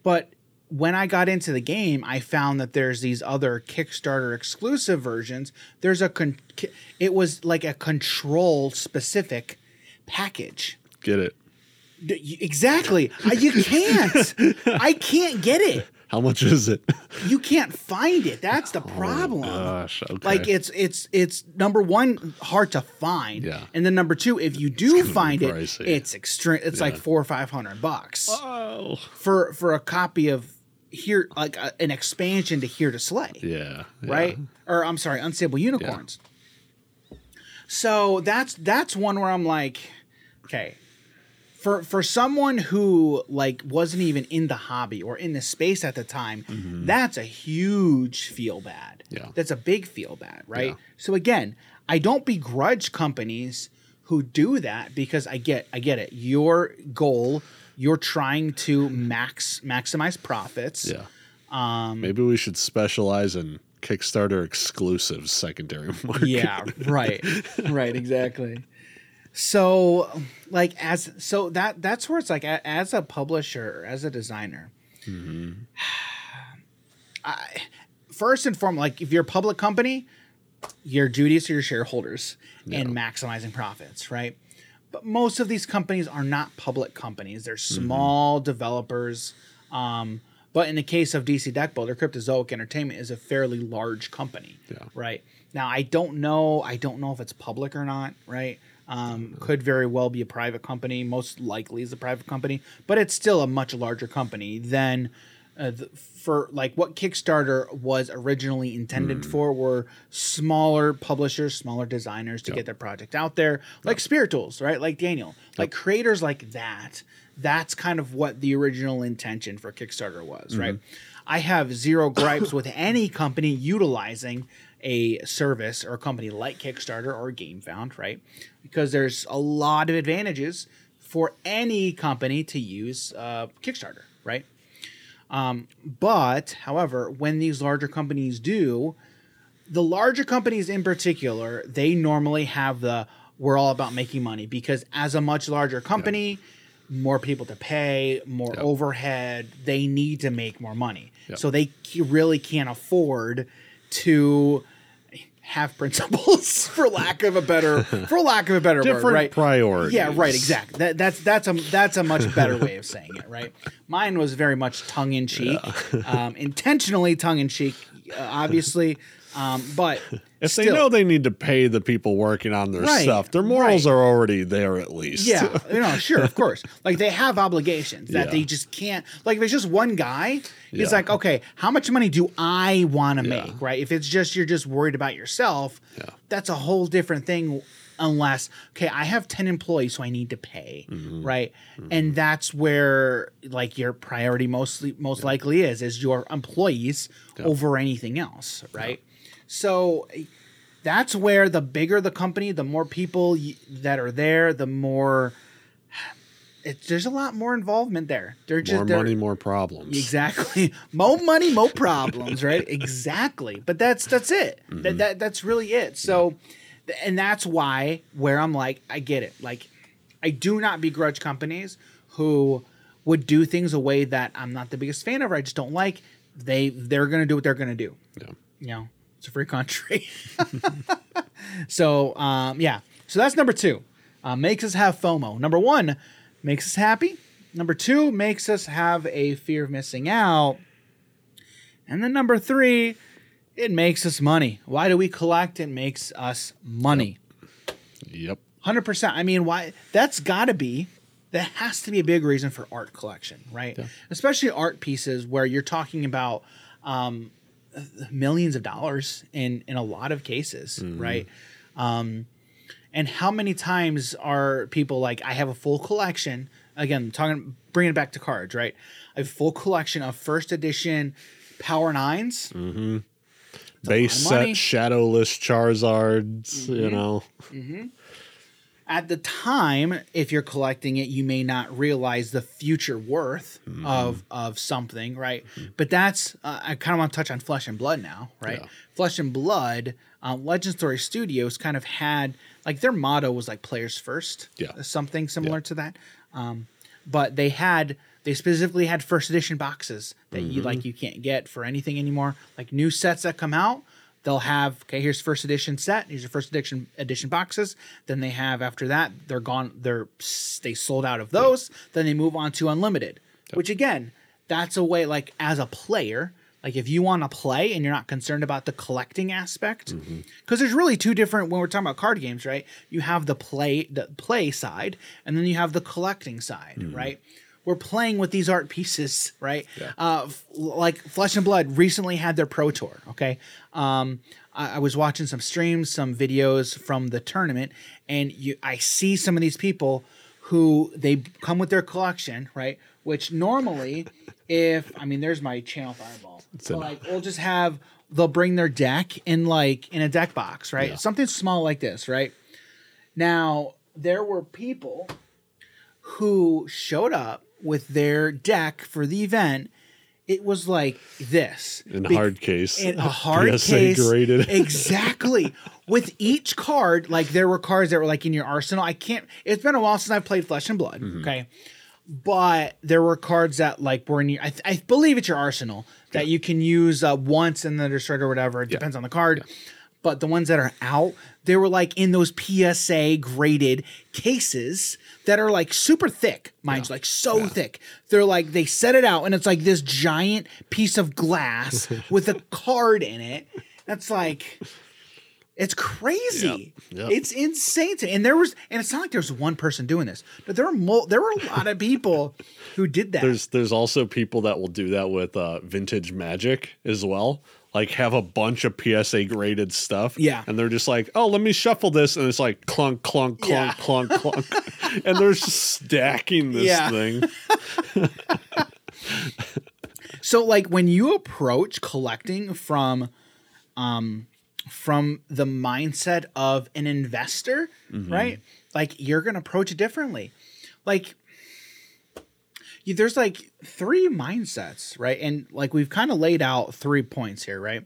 But when I got into the game, I found that there's these other Kickstarter exclusive versions. There's a con- it was like a control specific package. Get it. Exactly. You can't. I can't get it. How much is it? You can't find it. That's the oh problem. Gosh. Okay. Like it's it's it's number one hard to find, Yeah. and then number two, if you do find it, pricey. it's extreme. It's like four or five hundred bucks Oh. for for a copy of here, like a, an expansion to Here to Slay, Yeah. yeah. right? Or I'm sorry, Unstable Unicorns. So that's that's one where I'm like, okay, for for someone who like wasn't even in the hobby or in the space at the time, that's a huge feel bad. Mm-hmm. Yeah. That's a big feel bad, right? Yeah. So again, I don't begrudge companies who do that because I get I get it. Your goal, you're trying to max maximize profits. Yeah. Um, Maybe we should specialize in Kickstarter exclusives secondary market. yeah right right exactly so like as so that that's where it's like as a publisher as a designer I, first and foremost like if you're a public company your duties to your shareholders and maximizing profits right but most of these companies are not public companies they're small developers um, but in the case of DC Deck Builder, Cryptozoic Entertainment is a fairly large company. Yeah. Right. Now I don't know I don't know if it's public or not, right? Um, could very well be a private company. Most likely is a private company, but it's still a much larger company than uh, the, for like what Kickstarter was originally intended for were smaller publishers, smaller designers to get their project out there, like Spirituals, right? Like Daniel, like creators like that. That's kind of what the original intention for Kickstarter was, right? I have zero gripes with any company utilizing a service or a company like Kickstarter or GameFound, right? Because there's a lot of advantages for any company to use uh, Kickstarter, right? Um, but, however, when these larger companies do, the larger companies in particular, they normally have the we're all about making money because as a much larger company, more people to pay, more overhead, they need to make more money. So they really can't afford to have principles for lack of a better for lack of a better Different word, right? priorities. Yeah, right, exactly. That, that's that's a that's a much better way of saying it, right? Mine was very much tongue in cheek, um, intentionally tongue in cheek, uh, obviously, um, but If still, they know they need to pay the people working on their Right, stuff, their morals right. are already there at least. Yeah, you know, sure, of course. Like they have obligations that Yeah. they just can't. Like if it's just one guy, Yeah. it's like, okay, how much money do I want to Yeah. make? Right? If it's just you're just worried about yourself, Yeah. that's a whole different thing. Unless, okay, I have ten employees, so I need to pay, Mm-hmm. right? And that's where like your priority mostly most likely is is your employees over anything else, right? So that's where the bigger the company, the more people y- that are there, the more it's there's a lot more involvement there. They're just More they're- money, more problems. Exactly. More money, more problems, right? exactly. But that's that's it. That, mm-hmm. that that's really it. So and that's why where I'm like I get it. Like I do not begrudge companies who would do things a way that I'm not the biggest fan of or I just don't like. They they're going to do what they're going to do Yeah. you know, it's a free country. so, um, yeah. So that's number two. Uh, makes us have FOMO. Number one, makes us happy. Number two, makes us have a fear of missing out. And then number three, it makes us money. Why do we collect? It makes us money. Yep. Hundred percent. I mean, why? That's got to be. That has to be a big reason for art collection, right? Especially art pieces where you're talking about um, millions of dollars in in a lot of cases, right? Um, and how many times are people like, I have a full collection? Again, talking, bringing it back to cards, right? I have a full collection of first edition Power Nines. mm-hmm. Base set shadowless Charizards, you know. Mm-hmm. know. At the time, if you're collecting it, you may not realize the future worth Mm-hmm. of of something, right? But that's uh, I kind of want to touch on Flesh and Blood now, right? Yeah. Flesh and Blood, uh, Legend Story Studios kind of had like their motto was like players first, Yeah. something similar to that. Um, but they had they specifically had first edition boxes that you Mm-hmm. like you can't get for anything anymore. Like new sets that come out, they'll have okay, here's first edition set, here's your first edition edition boxes. Then they have after that, they're gone, they're they sold out of those. Then they move on to unlimited, which again, that's a way like as a player. Like if you want to play and you're not concerned about the collecting aspect, mm-hmm. because there's really two different when we're talking about card games, right? You have the play the play side, and then you have the collecting side, mm-hmm. right? We're playing with these art pieces, right? Uh, f- like Flesh and Blood recently had their pro tour. Okay, um, I, I was watching some streams, some videos from the tournament, and you, I see some of these people who they come with their collection, right? Which normally, if I mean, there's my channel fireball. So like, we'll just have they'll bring their deck in like in a deck box, right? Yeah. Something small like this, right? Now there were people who showed up with their deck for the event. It was like this. In Be- hard case. in a hard PSA case. graded. exactly. With each card like there were cards that were like in your arsenal. I can't it's been a while since i've played flesh and blood Mm-hmm. okay? But there were cards that like were in your i, th- I believe it's your arsenal that you can use uh, once and then destroy it or whatever. It depends on the card but the ones that are out they were like in those psa graded cases that are like super thick mind you like so thick they're like they set it out and it's like this giant piece of glass with a card in it that's like it's crazy. Yep, yep. It's insane. To, and there was, and it's not like there's one person doing this, but there were mul- there were a lot of people who did that. There's there's also people that will do that with uh, vintage magic as well. Like have a bunch of PSA graded stuff. Yeah. And they're just like, oh, let me shuffle this. And it's like clunk, clunk, clunk, Yeah. clunk, clunk. and they're just stacking this Yeah. thing. so like when you approach collecting from, um, from the mindset of an investor, right? Like you're gonna approach it differently. Like there's like three mindsets, right? And like we've kind of laid out three points here, right?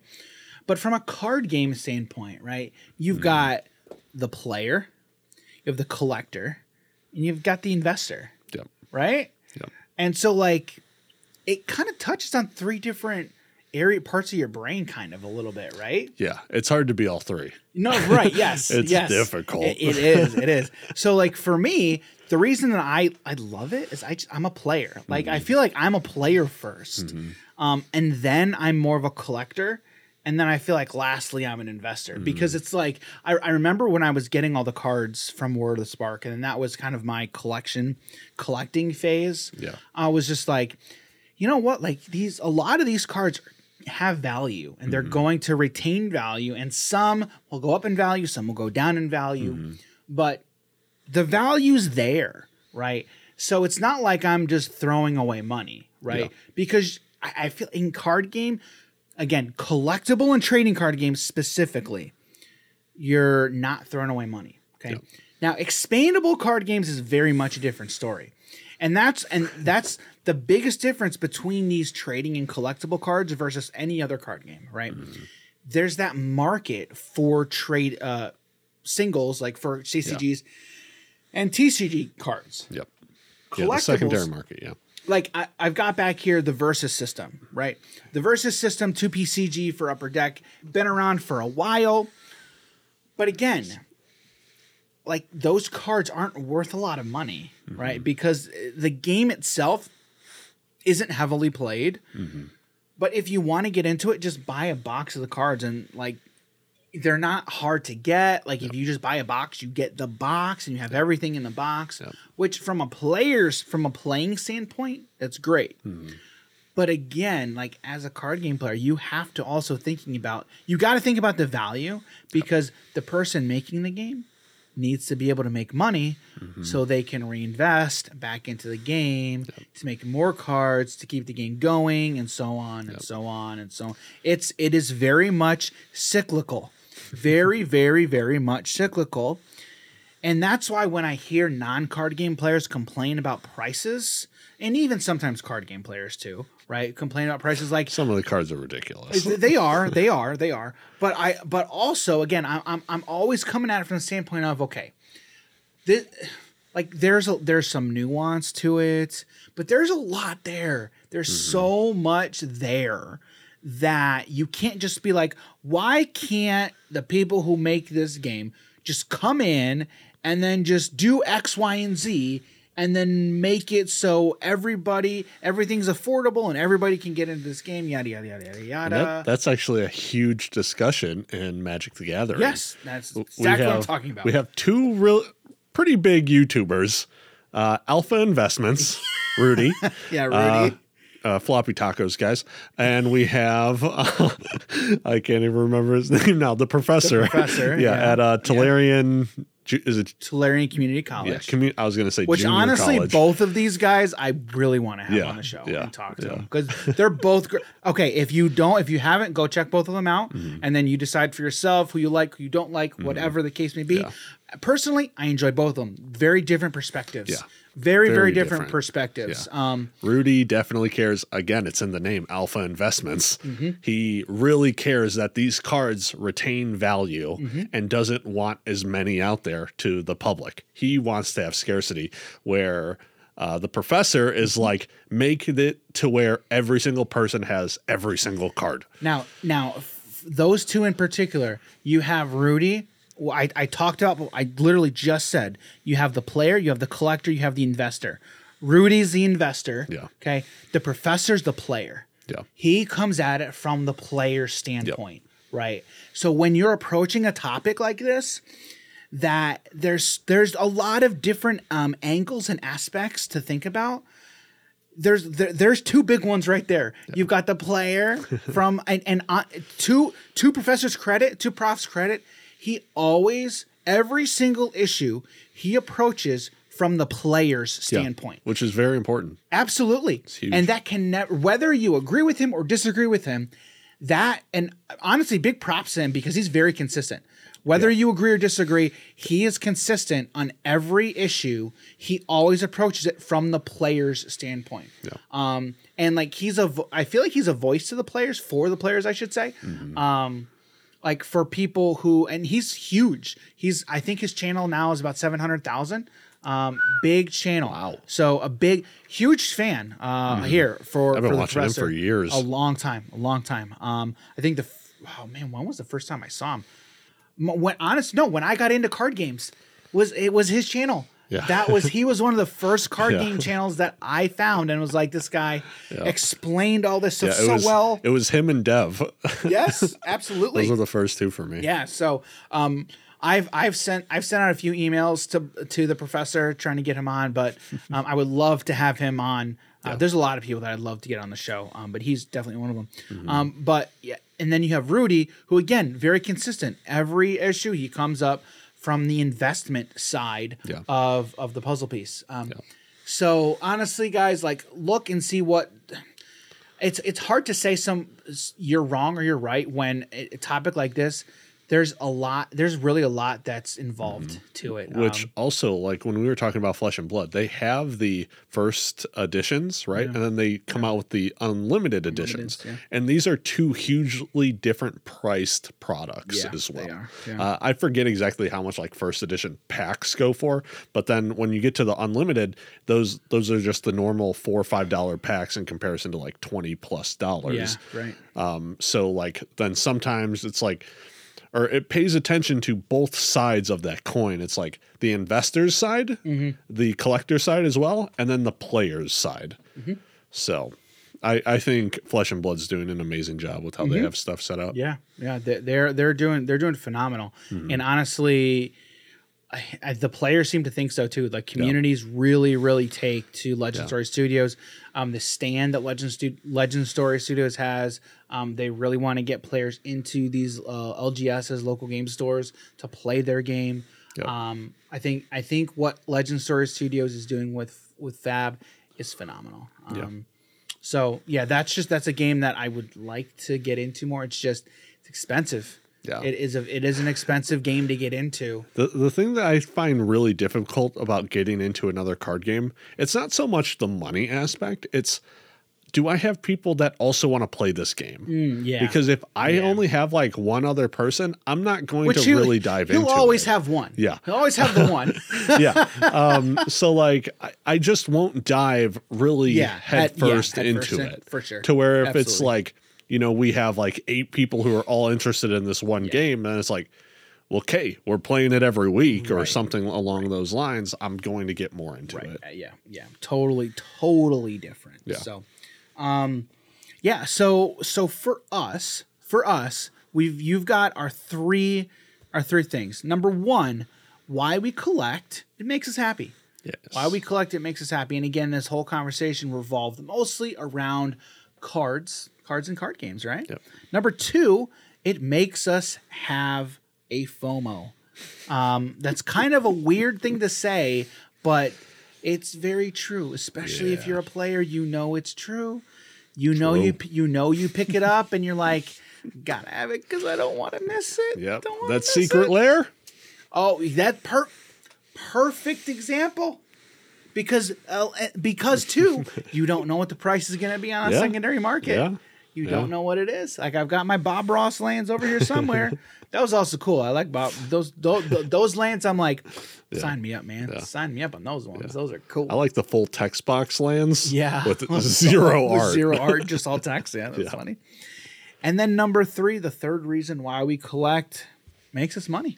But from a card game standpoint, right? You've mm-hmm. got the player, you have the collector, and you've got the investor, Yep. right? Yep. And so like it kind of touches on three different area parts of your brain kind of a little bit, right? Yeah, it's hard to be all three. No, right. Yes. It's yes. difficult. It- it is. It is. So, like, for me, the reason that I, I love it is I just, I'm a player. Like, Mm-hmm. I feel like I'm a player 1st Um, and then I'm more of a collector. And then I feel like lastly, I'm an investor Mm-hmm. because it's like, I, I remember when I was getting all the cards from War of the Spark, and that was kind of my collection, collecting phase. Yeah. I was just like, you know what? Like these, a lot of these cards have value and they're going to retain value, and some will go up in value, some will go down in value, but the value's there, right? So it's not like I'm just throwing away money, right? Yeah. Because I, I feel in card game, again, collectible and trading card games specifically, you're not throwing away money. Okay. Yep. Now, expandable card games is very much a different story. And that's and that's the biggest difference between these trading and collectible cards versus any other card game, right? There's that market for trade uh singles like for CCGs and TCG cards. Yep. Yeah, the secondary market. Yeah. Like I, I've got back here the Versus system, right? The Versus system, 2PCG for Upper Deck, been around for a while. But again, like those cards aren't worth a lot of money, mm-hmm. right? Because the game itself isn't heavily played. Mm-hmm. But if you want to get into it, just buy a box of the cards and like they're not hard to get. Like if you just buy a box, you get the box and you have everything in the box, Yep. which from a player's from a playing standpoint, that's great. Mm-hmm. But again, like as a card game player, you have to also thinking about you got to think about the value because the person making the game needs to be able to make money Mm-hmm. so they can reinvest back into the game to make more cards to keep the game going and so on and so on and so on. It's it is very much cyclical. Very very very much cyclical. And that's why when I hear non-card game players complain about prices and even sometimes card game players too, right? Complain about prices like Some of the cards are ridiculous. they are, they are, they are. But I, but also, again, I'm, I'm, I'm always coming at it from the standpoint of okay, this, like there's a there's some nuance to it, but there's a lot there. There's mm-hmm. so much there that you can't just be like, why can't the people who make this game just come in and then just do X, Y, and Z? And then make it so everybody, everything's affordable, and everybody can get into this game. Yada yada yada yada yada. That, that's actually a huge discussion in Magic the Gathering. Yes, that's We exactly what I'm have- talking about. We have two real, pretty big YouTubers, uh, Alpha Investments, Rudy. yeah, Rudy. uh, floppy tacos, guys, and we have I can't even remember his name now. The professor, professor, yeah, yeah. at uh, Tolarian. Ju- Is it? Tolarian Community Yeah, College. commu- I was going to say which honestly, college. both of these guys, I really want to have Yeah, on the show yeah, and talk to yeah. them because they're both gr- okay. If you don't, if you haven't, go check both of them out, Mm-hmm. and then you decide for yourself who you like, who you don't like, whatever the case may be. Yeah. Personally, I enjoy both of them. Very different perspectives. Yeah. Very, very, Very different, different. perspectives. Um, Rudy definitely cares. Again, it's in the name Alpha Investments. Mm-hmm. He really cares that these cards retain value Mm-hmm. and doesn't want as many out there to the public. He wants to have scarcity where uh, the professor is Mm-hmm. like, make it to where every single person has every single card. Now, now, f- those two in particular, you have Rudy. Well, I, I talked about. I literally just said you have the player, you have the collector, you have the investor. Rudy's the investor. Yeah. Okay. The professor's the player. Yeah. He comes at it from the player standpoint, right? So when you're approaching a topic like this, that there's there's a lot of different um, angles and aspects to think about there's there, there's two big ones right there. You've got the player from and and uh, two two professors credit, two profs credit. He always every single issue he approaches from the player's Yeah. standpoint. Which is very important. Absolutely. And that can never, whether you agree with him or disagree with him, that, and honestly, big props to him because he's very consistent. Whether you agree or disagree, he is consistent on every issue. He always approaches it from the player's standpoint. Yeah. Um, and like he's a, vo- I feel like he's a voice to the players, for the players, I should say. Um, like for people who, and he's huge. He's, I think his channel now is about 700,000 Um, big channel. Wow. So a big, huge fan uh, here for. I've been for the watching him for years. A long time, a long time. Um, I think the. f- Oh man, when was the first time I saw him? When honest, no, when I got into card games, was it was his channel. Yeah. That was he was one of the first card Yeah. game channels that I found and was like this guy explained all this stuff so was well. it was him and Dev. yes, absolutely. Those are the first two for me. Yeah. So um, I've I've sent I've sent out a few emails to to the professor trying to get him on, but um, I would love to have him on. Uh, There's a lot of people that I'd love to get on the show, um, but he's definitely one of them. Mm-hmm. Um, but yeah, and then you have Rudy, who again very consistent. Every issue he comes up from the investment side Yeah. of of the puzzle piece. Um, So honestly, guys, like look and see what it's it's hard to say some you're wrong or you're right when a topic like this there's a lot there's really a lot that's involved to it Which Um, also, like when we were talking about Flesh and Blood, they have the first editions, right? And then they come out with the unlimited editions. yeah. And these are two hugely different priced products Yeah, as well. yeah. Uh, I forget exactly how much like first edition packs go for, but then when you get to the unlimited, those those are just the normal four or five dollar packs in comparison to like twenty plus yeah dollars. right Um, so like then sometimes it's like, or it pays attention to both sides of that coin. It's like the investor's side, Mm-hmm. the collector side as well, and then the player's side. Mm-hmm. So I, I think Flesh and Blood's doing an amazing job with how Mm-hmm. they have stuff set up. yeah yeah they're they're, they're doing they're doing phenomenal Mm-hmm. and honestly I, I, the players seem to think so too. Like communities really, really take to Legend Story Studios. Um, the stand that Legend Stu- Legend Story Studios has, um, they really want to get players into these uh, LGSs, local game stores, to play their game. Yep. Um, I think I think what Legend Story Studios is doing with with Fab is phenomenal. Um, So yeah, that's just that's a game that I would like to get into more. It's just it's expensive. Yeah. It is a it is an expensive game to get into. The the thing that I find really difficult about getting into another card game, it's not so much the money aspect, it's do I have people that also want to play this game? Mm, yeah. Because if I Yeah. only have like one other person, I'm not going Which to he'll- really dive he'll into You'll always it. have one. Yeah. He'll always have the one. yeah. Um, so like I, I just won't dive really Yeah, head yeah, first head into first it. for sure. To where if it's like, you know, we have like eight people who are all interested in this one game, and it's like, well, okay, we're playing it every week or Right. something along those lines. I'm going to get more into right. it. Uh, yeah. Yeah. Totally, totally different. Yeah. So, um, yeah. So, so for us, for us, we've you've got our three, our three things. Number one, why we collect. It makes us happy. Yes. Why we collect it makes us happy. And again, this whole conversation revolved mostly around cards, cards and card games, right? Yep. Number two, it makes us have a FOMO. Um, that's kind of a weird thing to say, but it's very true. Especially if you're a player, you know it's true. You know you you know you pick it up and you're like, gotta have it because I don't want to miss it. Yep. Don't That miss secret it. lair? Oh, that per perfect example. Because uh, eh, because too, you don't know what the price is going to be on a Yeah. secondary market. Yeah. You Yeah. don't know what it is. Like I've got my Bob Ross lands over here somewhere. that was also cool. I like Bob those those, those lands. I'm like, sign me up, man. Yeah. Sign me up on those ones. Those are cool. I like the full text box lands. Yeah. With zero art. Zero art, just all text. Yeah, that's funny. And then number three, the third reason why we collect makes us money.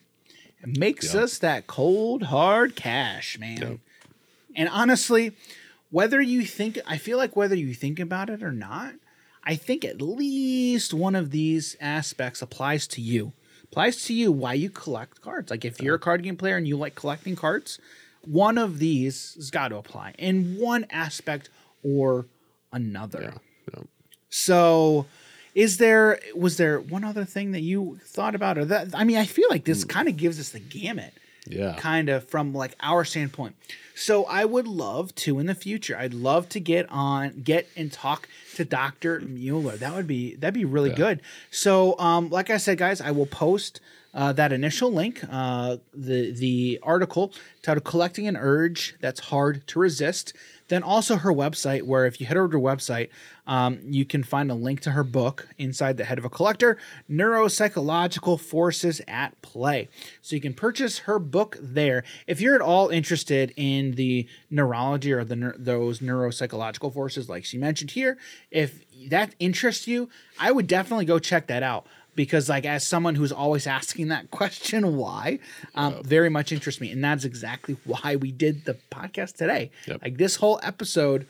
It makes us that cold, hard cash, man. And honestly, whether you think, I feel like whether you think about it or not, I think at least one of these aspects applies to you. Applies to you why you collect cards. Like if you're a card game player and you like collecting cards, one of these has got to apply in one aspect or another. Yeah. Yeah. So, is there was there one other thing that you thought about, or that I mean, I feel like this hmm. kind of gives us the gamut, Yeah. kind of from like our standpoint. So, I would love to in the future. I'd love to get on, get and talk to Doctor Mueller. That would be that'd be really good. So, um, like I said, guys, I will post uh, that initial link, uh, the the article titled "Collecting an Urge That's Hard to Resist." Then also her website, where if you head over to her website, um, you can find a link to her book inside the head of a collector, Neuropsychological Forces at Play. So you can purchase her book there. If you're at all interested in the neurology or the those neuropsychological forces, like she mentioned here, if that interests you, I would definitely go check that out because like as someone who's always asking that question why um, very much interests me and that's exactly why we did the podcast today Yep. like this whole episode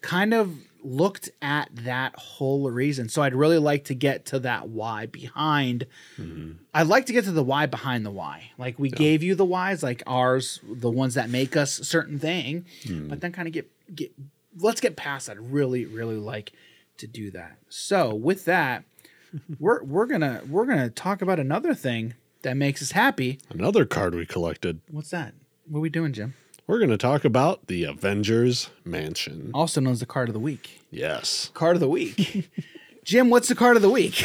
kind of looked at that whole reason so i'd really like to get to that why behind mm-hmm. i'd like to get to the why behind the why like we gave you the whys like ours the ones that make us a certain thing hmm. but then kind of get get let's get past that I'd really really like to do that so with that we're we're gonna we're gonna talk about another thing that makes us happy. Another card we collected. What's that? What are we doing, Jim? We're going to talk about the Avengers Mansion. Also known as the card of the week. Yes. Card of the week. Jim, what's the card of the week?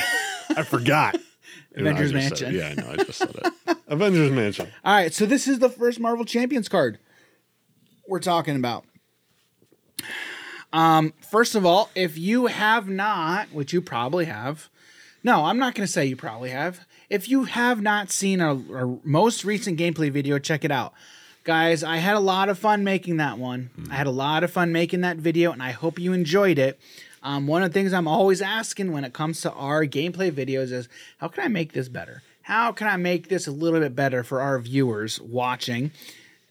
I forgot. You know, I Avengers Mansion. yeah, I know. I just said it. Avengers Mansion. All right, so this is the first Marvel Champions card we're talking about. Um, first of all, if you have not, which you probably have, no, I'm not going to say you probably have. If you have not seen our, our most recent gameplay video, check it out. Guys, I had a lot of fun making that one. I had a lot of fun making that video, and I hope you enjoyed it. Um, one of the things I'm always asking when it comes to our gameplay videos is how can I make this better? How can I make this a little bit better for our viewers watching?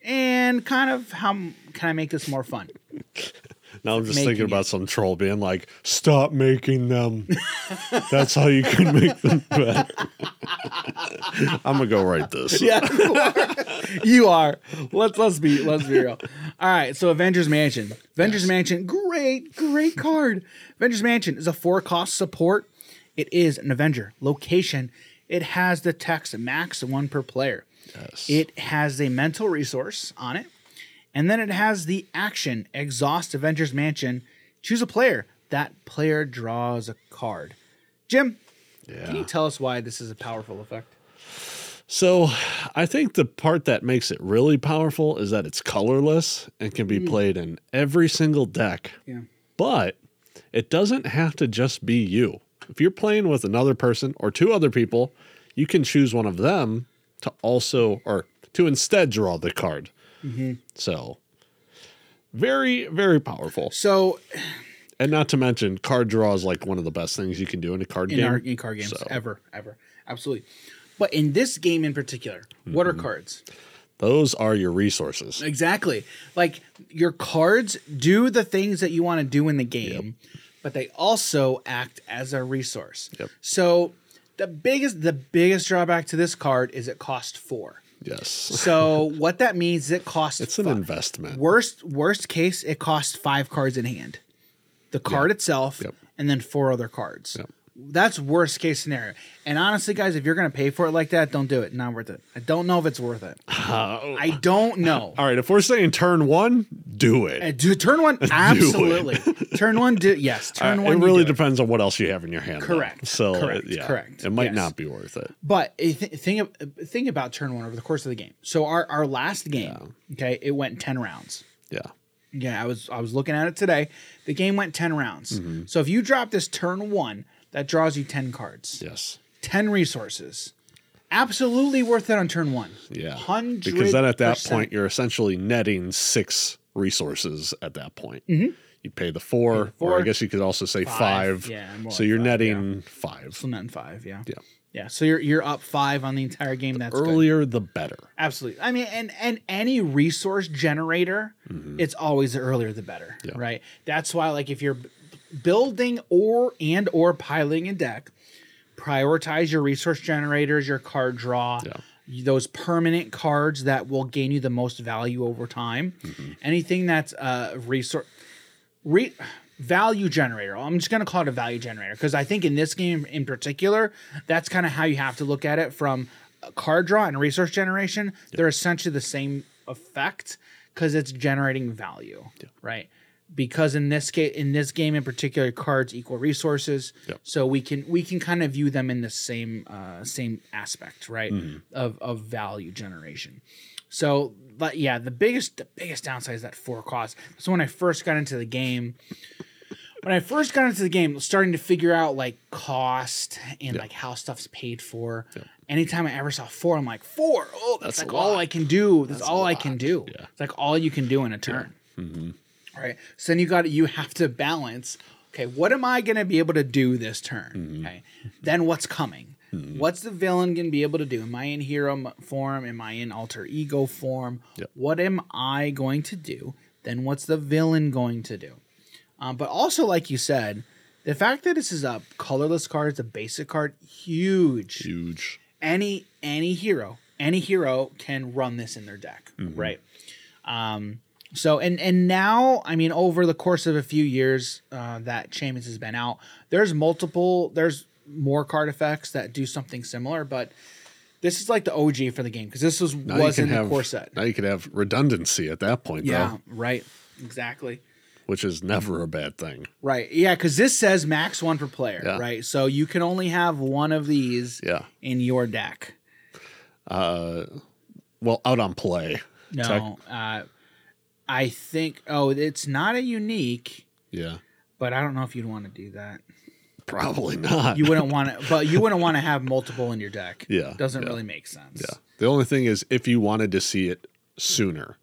And kind of how can I make this more fun? Now I'm just thinking it. about some troll being like, "Stop making them. That's how you can make them better." I'm gonna go write this. Yeah, you are. You are. Let's let's be let's be real. All right, so Avengers Mansion. Avengers Mansion, great, great card. Avengers Mansion is a four cost support. It is an Avenger location. It has the text max one per player. Yes. It has a mental resource on it. And then it has the action exhaust Avengers Mansion. Choose a player. That player draws a card. Jim, yeah. can you tell us why this is a powerful effect? So I think the part that makes it really powerful is that it's colorless and can be hmm. played in every single deck. Yeah. But it doesn't have to just be you. If you're playing with another person or two other people, you can choose one of them to also or to instead draw the card. So very, very powerful. So And not to mention, card draw is like one of the best things you can do in a card in game. our in card games So- ever ever absolutely but in this game in particular what are Mm-hmm. cards Those are your resources. exactly like your cards do the things that you want to do in the game but they also act as a resource Yep. so the biggest the biggest drawback to this card is it costs four Yes. so what that means is it costs It's an fi- investment. worst worst case it costs five cards in hand. The card itself Yep. and then four other cards. Yep. that's worst case scenario. And honestly guys if you're gonna pay for it like that don't do it. Not worth it. I don't know if it's worth it. Oh. I don't know. All right, if we're saying turn one, do it. Uh, do turn one absolutely turn one do yes turn Uh, one it really do it. depends on what else you have in your hand. though. Correct. So uh, Correct. yeah, Correct. It might Yes. not be worth it. But a th- think think about turn one over the course of the game. So our our last game, okay, it went ten rounds. Yeah. Yeah, I was I was looking at it today. The game went ten rounds. Mm-hmm. So if you drop this turn one, that draws you ten cards, Yes. ten resources. Absolutely worth it on turn one. Yeah. hundred. Because then at that point you're essentially netting six resources at that point. You pay the four, or I Mm-hmm. four, guess you could also say five. five. Yeah, more so like you're five, netting five. so netting five. Yeah, Yeah. yeah. So you're you're up five on the entire game. That's good. Earlier the better. Absolutely. I mean, and and any resource generator, it's always the earlier the better, Yeah. right? That's why, like, if you're building or and or piling a deck, prioritize your resource generators, your card draw, Yeah. Those permanent cards that will gain you the most value over time. Mm-hmm. Anything that's uh, a resource re- value generator. I'm just going to call it a value generator because I think in this game in particular, that's kind of how you have to look at it from a card draw and resource generation. They're essentially the same effect because it's generating value, right? Because in this case in this game in particular cards equal resources. Yep. so we can we can kind of view them in the same uh same aspect right of of value generation. So but yeah the biggest the biggest downside is that four cost so when i first got into the game when i first got into the game starting to figure out like cost and like how stuff's paid for anytime i ever saw four i'm like four? Oh that's, That's like all i can do. That's, That's all i can do. Yeah. it's like all you can do in a turn right? So then you got you have to balance okay what am i going to be able to do this turn Mm-hmm. okay? Then what's coming? What's the villain going to be able to do? Am i in hero form? Am i in alter ego form? Yep. what am i going to do? Then what's the villain going to do? Um, but also like you said the fact that this is a colorless card it's a basic card huge. Huge. any any hero any hero can run this in their deck right? Um so and and now i mean over the course of a few years uh that champions has been out there's multiple there's more card effects that do something similar but this is like the og for the game because this was Now was in the have core set now you can have redundancy at that point yeah though, right exactly which is never a bad thing. right yeah because this says max one per player Yeah. right so you can only have one of these Yeah. in your deck Uh, Well, out on play. No, Tech- uh, I think. Oh, it's not a unique, yeah. but I don't know if you'd want to do that. Probably not. You wouldn't want to, but you wouldn't want to have multiple in your deck. Yeah, doesn't yeah. really make sense. yeah. The only thing is if you wanted to see it sooner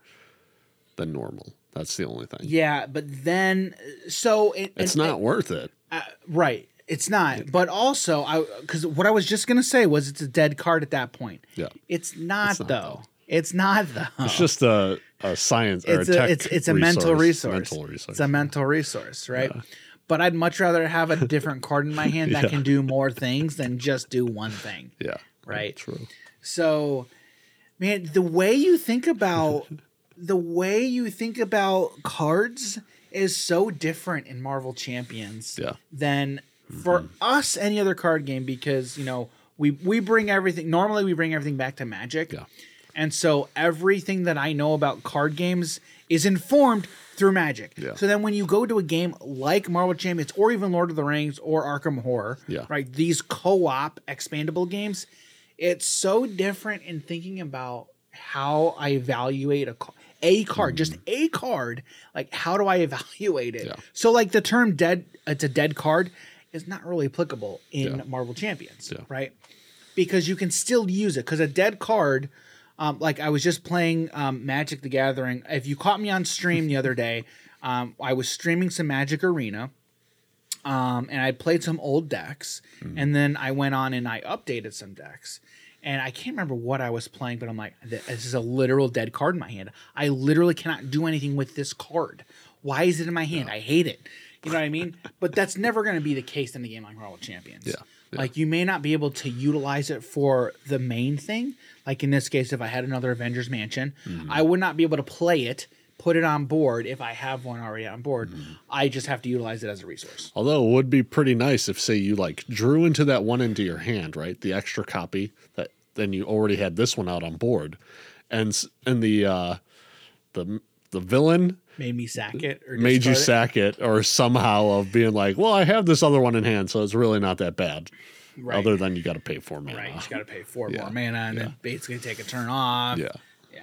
than normal. That's the only thing. Yeah, but then so it, It's and- not worth it. uh, right. It's not, but also I because what I was just gonna say was it's a dead card at that point. Yeah. It's not It's not, though. It's not though. It's just a, a science or it's a a, tech it's it's a mental resource. Mental resource. It's a mental resource, right? But I'd much rather have a different card in my hand that Yeah. can do more things than just do one thing. yeah. Right. True. So, man, the way you think about the way you think about cards is so different in Marvel Champions Yeah. than for mm-hmm. us any other card game because you know we we bring everything normally we bring everything back to Magic. Yeah. And so everything that I know about card games is informed through Magic. Yeah. So then when you go to a game like Marvel Champions or even Lord of the Rings or Arkham Horror, Yeah. right? These co-op expandable games, it's so different in thinking about how I evaluate a ca- a card, mm. just a card. Like how do I evaluate it? Yeah. So like the term dead it's a dead card is not really applicable in Yeah. Marvel Champions, Yeah. right? Because you can still use it because a dead card um, like I was just playing um, Magic the Gathering. If you caught me on stream the other day, um, I was streaming some Magic Arena, um, and I played some old decks, and then I went on and I updated some decks. And I can't remember what I was playing, but I'm like, this is a literal dead card in my hand. I literally cannot do anything with this card. Why is it in my hand? I hate it. You know what I mean? but that's never going to be the case in a game like Marvel Champions. Yeah, yeah. Like you may not be able to utilize it for the main thing. Like in this case, if I had another Avengers Mansion, Mm-hmm. I would not be able to play it, put it on board if I have one already on board. Mm-hmm. I just have to utilize it as a resource. Although it would be pretty nice if, say, you like drew into that one into your hand, right? The extra copy that then you already had this one out on board, and and the uh, the the villain Made me sack it or made you it. sack it, or somehow of being like, well, I have this other one in hand, so it's really not that bad. Right. Other than you got to pay for mana. Right, you got to pay four Yeah, more mana and then basically take a turn off. yeah, Yeah.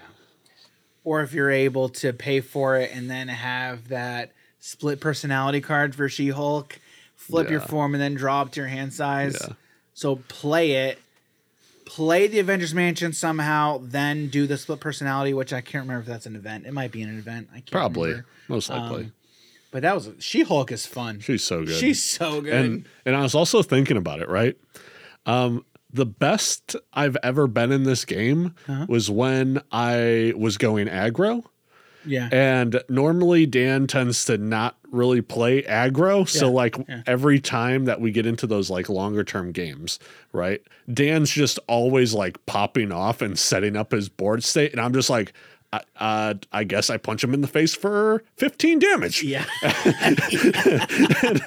Or if you're able to pay for it and then have that split personality card for She Hulk, flip your form and then drop to your hand size. Yeah. So play it, play the Avengers Mansion somehow, then do the split personality, which I can't remember if that's an event. It might be an event. I can't probably, remember. most likely. Um, But that was She Hulk is fun. She's so good. She's so good. and and I was also thinking about it, right? Um, the best I've ever been in this game Uh-huh. was when I was going aggro. Yeah. And normally Dan tends to not really play aggro. So Yeah, like yeah. every time that we get into those like longer term games, right? Dan's just always like popping off and setting up his board state. And I'm just like, I, uh, I guess I punch him in the face for 15 damage. yeah.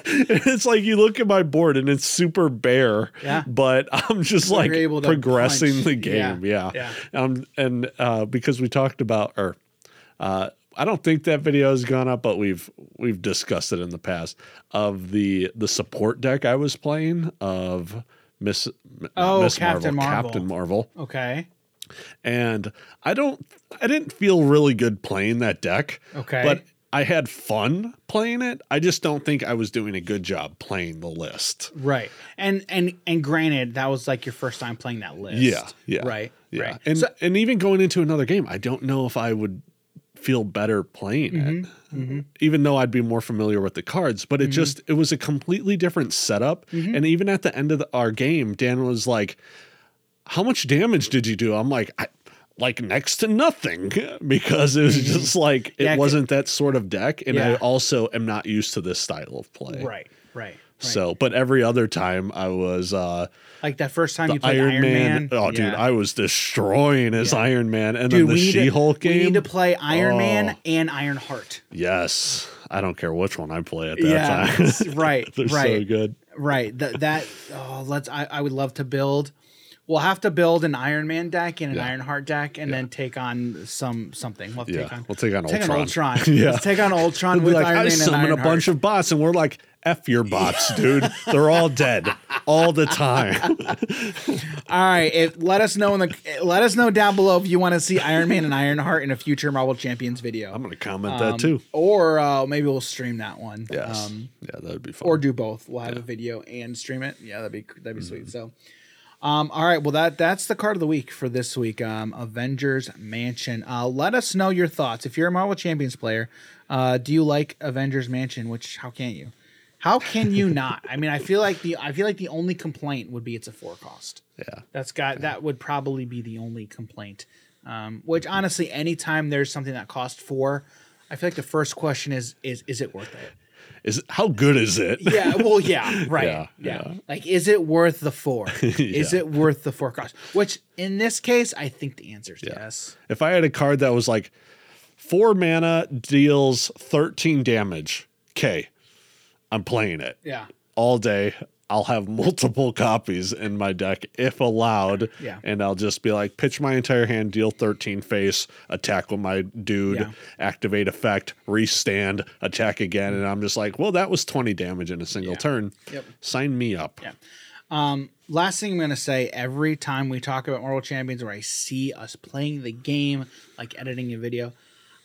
it's like you look at my board and it's super bare, Yeah. but I'm just like able to progressing punch. the game. Yeah, Yeah. yeah. Um, and uh, because we talked about, or uh, I don't think that video has gone up, but we've we've discussed it in the past of the the support deck I was playing of Miss Oh, Miss Captain Marvel, Marvel. Captain Marvel, Okay. and I don't I didn't feel really good playing that deck. Okay. but I had fun playing it. I just don't think I was doing a good job playing the list. Right. And and and granted, that was like your first time playing that list. Yeah, yeah, Right. Yeah, Right. and So- and even going into another game, I don't know if I would feel better playing Mm-hmm, it, even though I'd be more familiar with the cards. But it just it was a completely different setup. Mm-hmm. And even at the end of the, our game, Dan was like, "How much damage did you do?" I'm like, I, "Like next to nothing," because it was just like it Mm-hmm. Yeah, wasn't that sort of deck, and I also am not used to this style of play. Right. Right. Right. So, but every other time I was uh like that first time you played Iron, Iron, Man. Man. Oh, dude, I was destroying his Yeah. Iron Man, and Dude, then the need to- She-Hulk We game. need to play Iron Oh. Man and Ironheart. yes, I don't care which one I play at that Yeah, time. right, They're so good. Right. That that oh let's I, I would love to build we'll have to build an Iron Man deck and an Yeah. Ironheart deck and then take on some something. We'll have to Yeah, take on we'll take on take Ultron. on Ultron. Yeah. Let's take on Ultron with like, Iron I Man and summon a bunch of bots, and we're like, "F your bots, dude. They're all dead all the time." All right, if, let us know in the let us know down below if you want to see Iron Man and Ironheart in a future Marvel Champions video. I'm gonna comment Um, that too. Or uh, maybe we'll stream that one. Yes, Um, yeah, that'd be fun. or do both. We'll have a video and stream it. Yeah, that'd be that'd be sweet. So, um, all right. Well, that that's the card of the week for this week. Um, Avengers Mansion. Uh, let us know your thoughts. If you're a Marvel Champions player, uh, do you like Avengers Mansion? Which how can't you? How can you not? I mean, I feel like the I feel like the only complaint would be it's a four cost. yeah, That's got that would probably be the only complaint. Um, which honestly, anytime there's something that costs four, I feel like the first question is is is it worth it? is how good is it? Yeah, well, yeah, right. Yeah, Yeah, yeah. Like, is it worth the four? Is it worth the four cost? Which in this case, I think the answer is yes. If I had a card that was like four mana deals 13 damage, okay, I'm playing it Yeah. all day. I'll have multiple copies in my deck if allowed. Yeah. And I'll just be like, pitch my entire hand, deal 13 face, attack with my dude, Yeah. activate effect, restand, attack again. And I'm just like, well, that was 20 damage in a single turn. Yep. Sign me up. Yeah. Um, last thing I'm gonna say, every time we talk about Marvel Champions or I see us playing the game, like editing a video,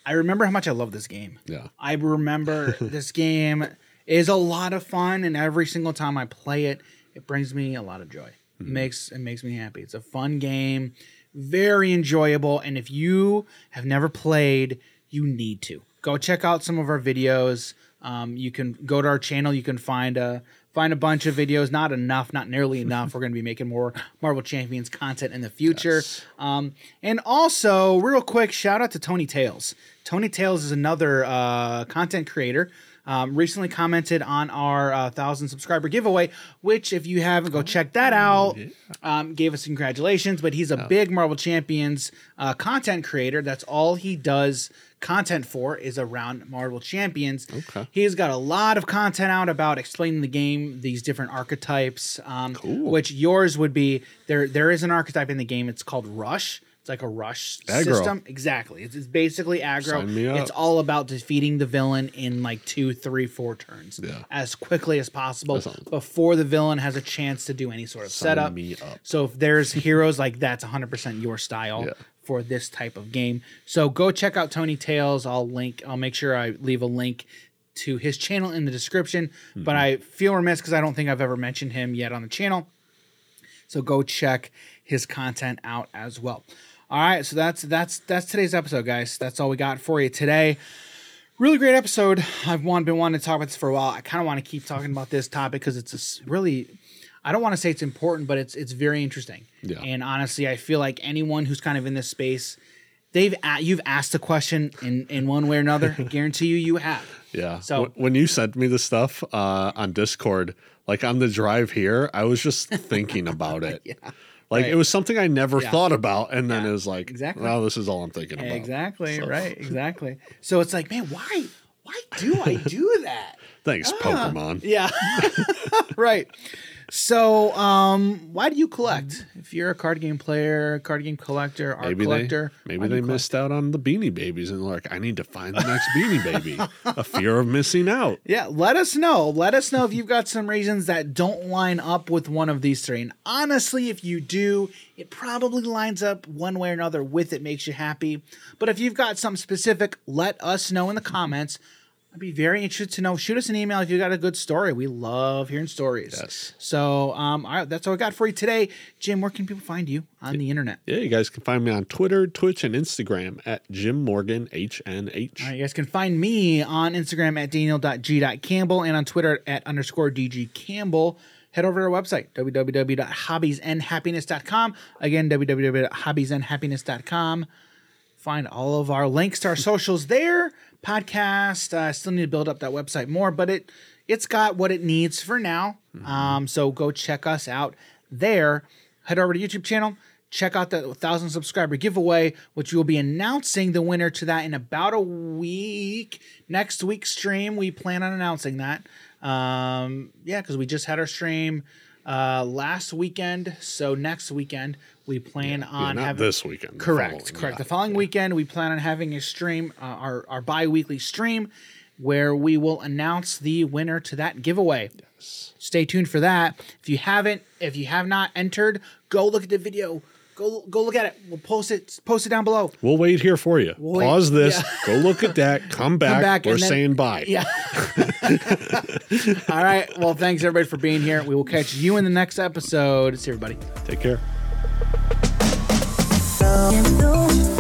I remember how much I love this game. Yeah. I remember this game is a lot of fun, and every single time I play it, it brings me a lot of joy. It makes it makes me happy. It's a fun game, very enjoyable, and if you have never played, you need to go check out some of our videos. Um, you can go to our channel. You can find a find a bunch of videos. Not enough, not nearly enough. We're going to be making more Marvel Champions content in the future. Um, and also, real quick, shout out to Tonee Tales. Tonee Tales is another uh, content creator. Um, recently commented on our uh, thousand subscriber giveaway, which if you haven't, go check that out. Um, gave us congratulations, but he's a big Marvel Champions uh, content creator. That's all he does content for is around Marvel Champions. Okay. He's got a lot of content out about explaining the game, these different archetypes. Um, Which yours would be there. There is an archetype in the game. It's called Rush. Like a rush Aggro. system. Exactly. It's, it's basically aggro. Sign me up. It's all about defeating the villain in like two, three, four turns Yeah. as quickly as possible before the villain has a chance to do any sort of Sign setup. So if there's heroes like that's 100% your style Yeah. for this type of game. So go check out Tonee Tales. I'll link. I'll make sure I leave a link to his channel in the description. But mm-hmm. I feel remiss because I don't think I've ever mentioned him yet on the channel. So go check his content out as well. All right, so that's that's that's today's episode, guys. That's all we got for you today. Really great episode. I've want, been wanting to talk about this for a while. I kind of want to keep talking about this topic because it's a really, I don't want to say it's important, but it's it's very interesting. Yeah. And honestly, I feel like anyone who's kind of in this space, they've a- you've asked a question in in one way or another. I guarantee you, you have. Yeah. So- when you sent me the stuff uh, on Discord, like on the drive here, I was just thinking about it. Yeah. Like Right. it was something I never Yeah. thought about, and then Yeah. it was like, Exactly. Well, this is all I'm thinking about. Exactly. So, Right. Exactly. So it's like, man, why why do I do that? Thanks, Pokemon. Yeah. right. So, um, why do you collect? If you're a card game player, card game collector, art Maybe collector, they maybe they missed out on the Beanie Babies and like I need to find the next Beanie Baby. A fear of missing out. Yeah, let us know. Let us know if you've got some reasons that don't line up with one of these three. And honestly, if you do, it probably lines up one way or another with it, makes you happy. But if you've got some specific, let us know in the comments. I'd be very interested to know. Shoot us an email if you got a good story. We love hearing stories. Yes. So um, all right, that's all I got for you today. Jim, where can people find you on the internet? Yeah, you guys can find me on Twitter, Twitch, and Instagram at Jim Morgan HNH. All right, you guys can find me on Instagram at daniel.g.campbell and on Twitter at underscore DG Campbell. Head over to our website, www.hobbiesandhappiness.com. Again, www.hobbiesandhappiness.com. Find all of our links to our socials there. Podcast. I still need to build up that website more, but it it's got what it needs for now. Um, so go check us out there. Head over to YouTube channel. Check out the thousand subscriber giveaway, which we will be announcing the winner to that in about a week. Next week's stream, we plan on announcing that. Um, yeah, because we just had our stream uh, last weekend. So next weekend we plan Yeah, on not having this weekend. Correct, following, correct. yeah. The following weekend, we plan on having a stream, uh, our our bi-weekly stream, where we will announce the winner to that giveaway. Yes. Stay tuned for that. If you haven't, if you have not entered, go look at the video. Go go look at it. We'll post it post it down below. We'll wait here for you. wait- Pause this. yeah. Go look at that. Come back. back We're then- saying bye. Yeah. All right. Well, thanks everybody for being here. We will catch you in the next episode. See everybody. Take care. Can't do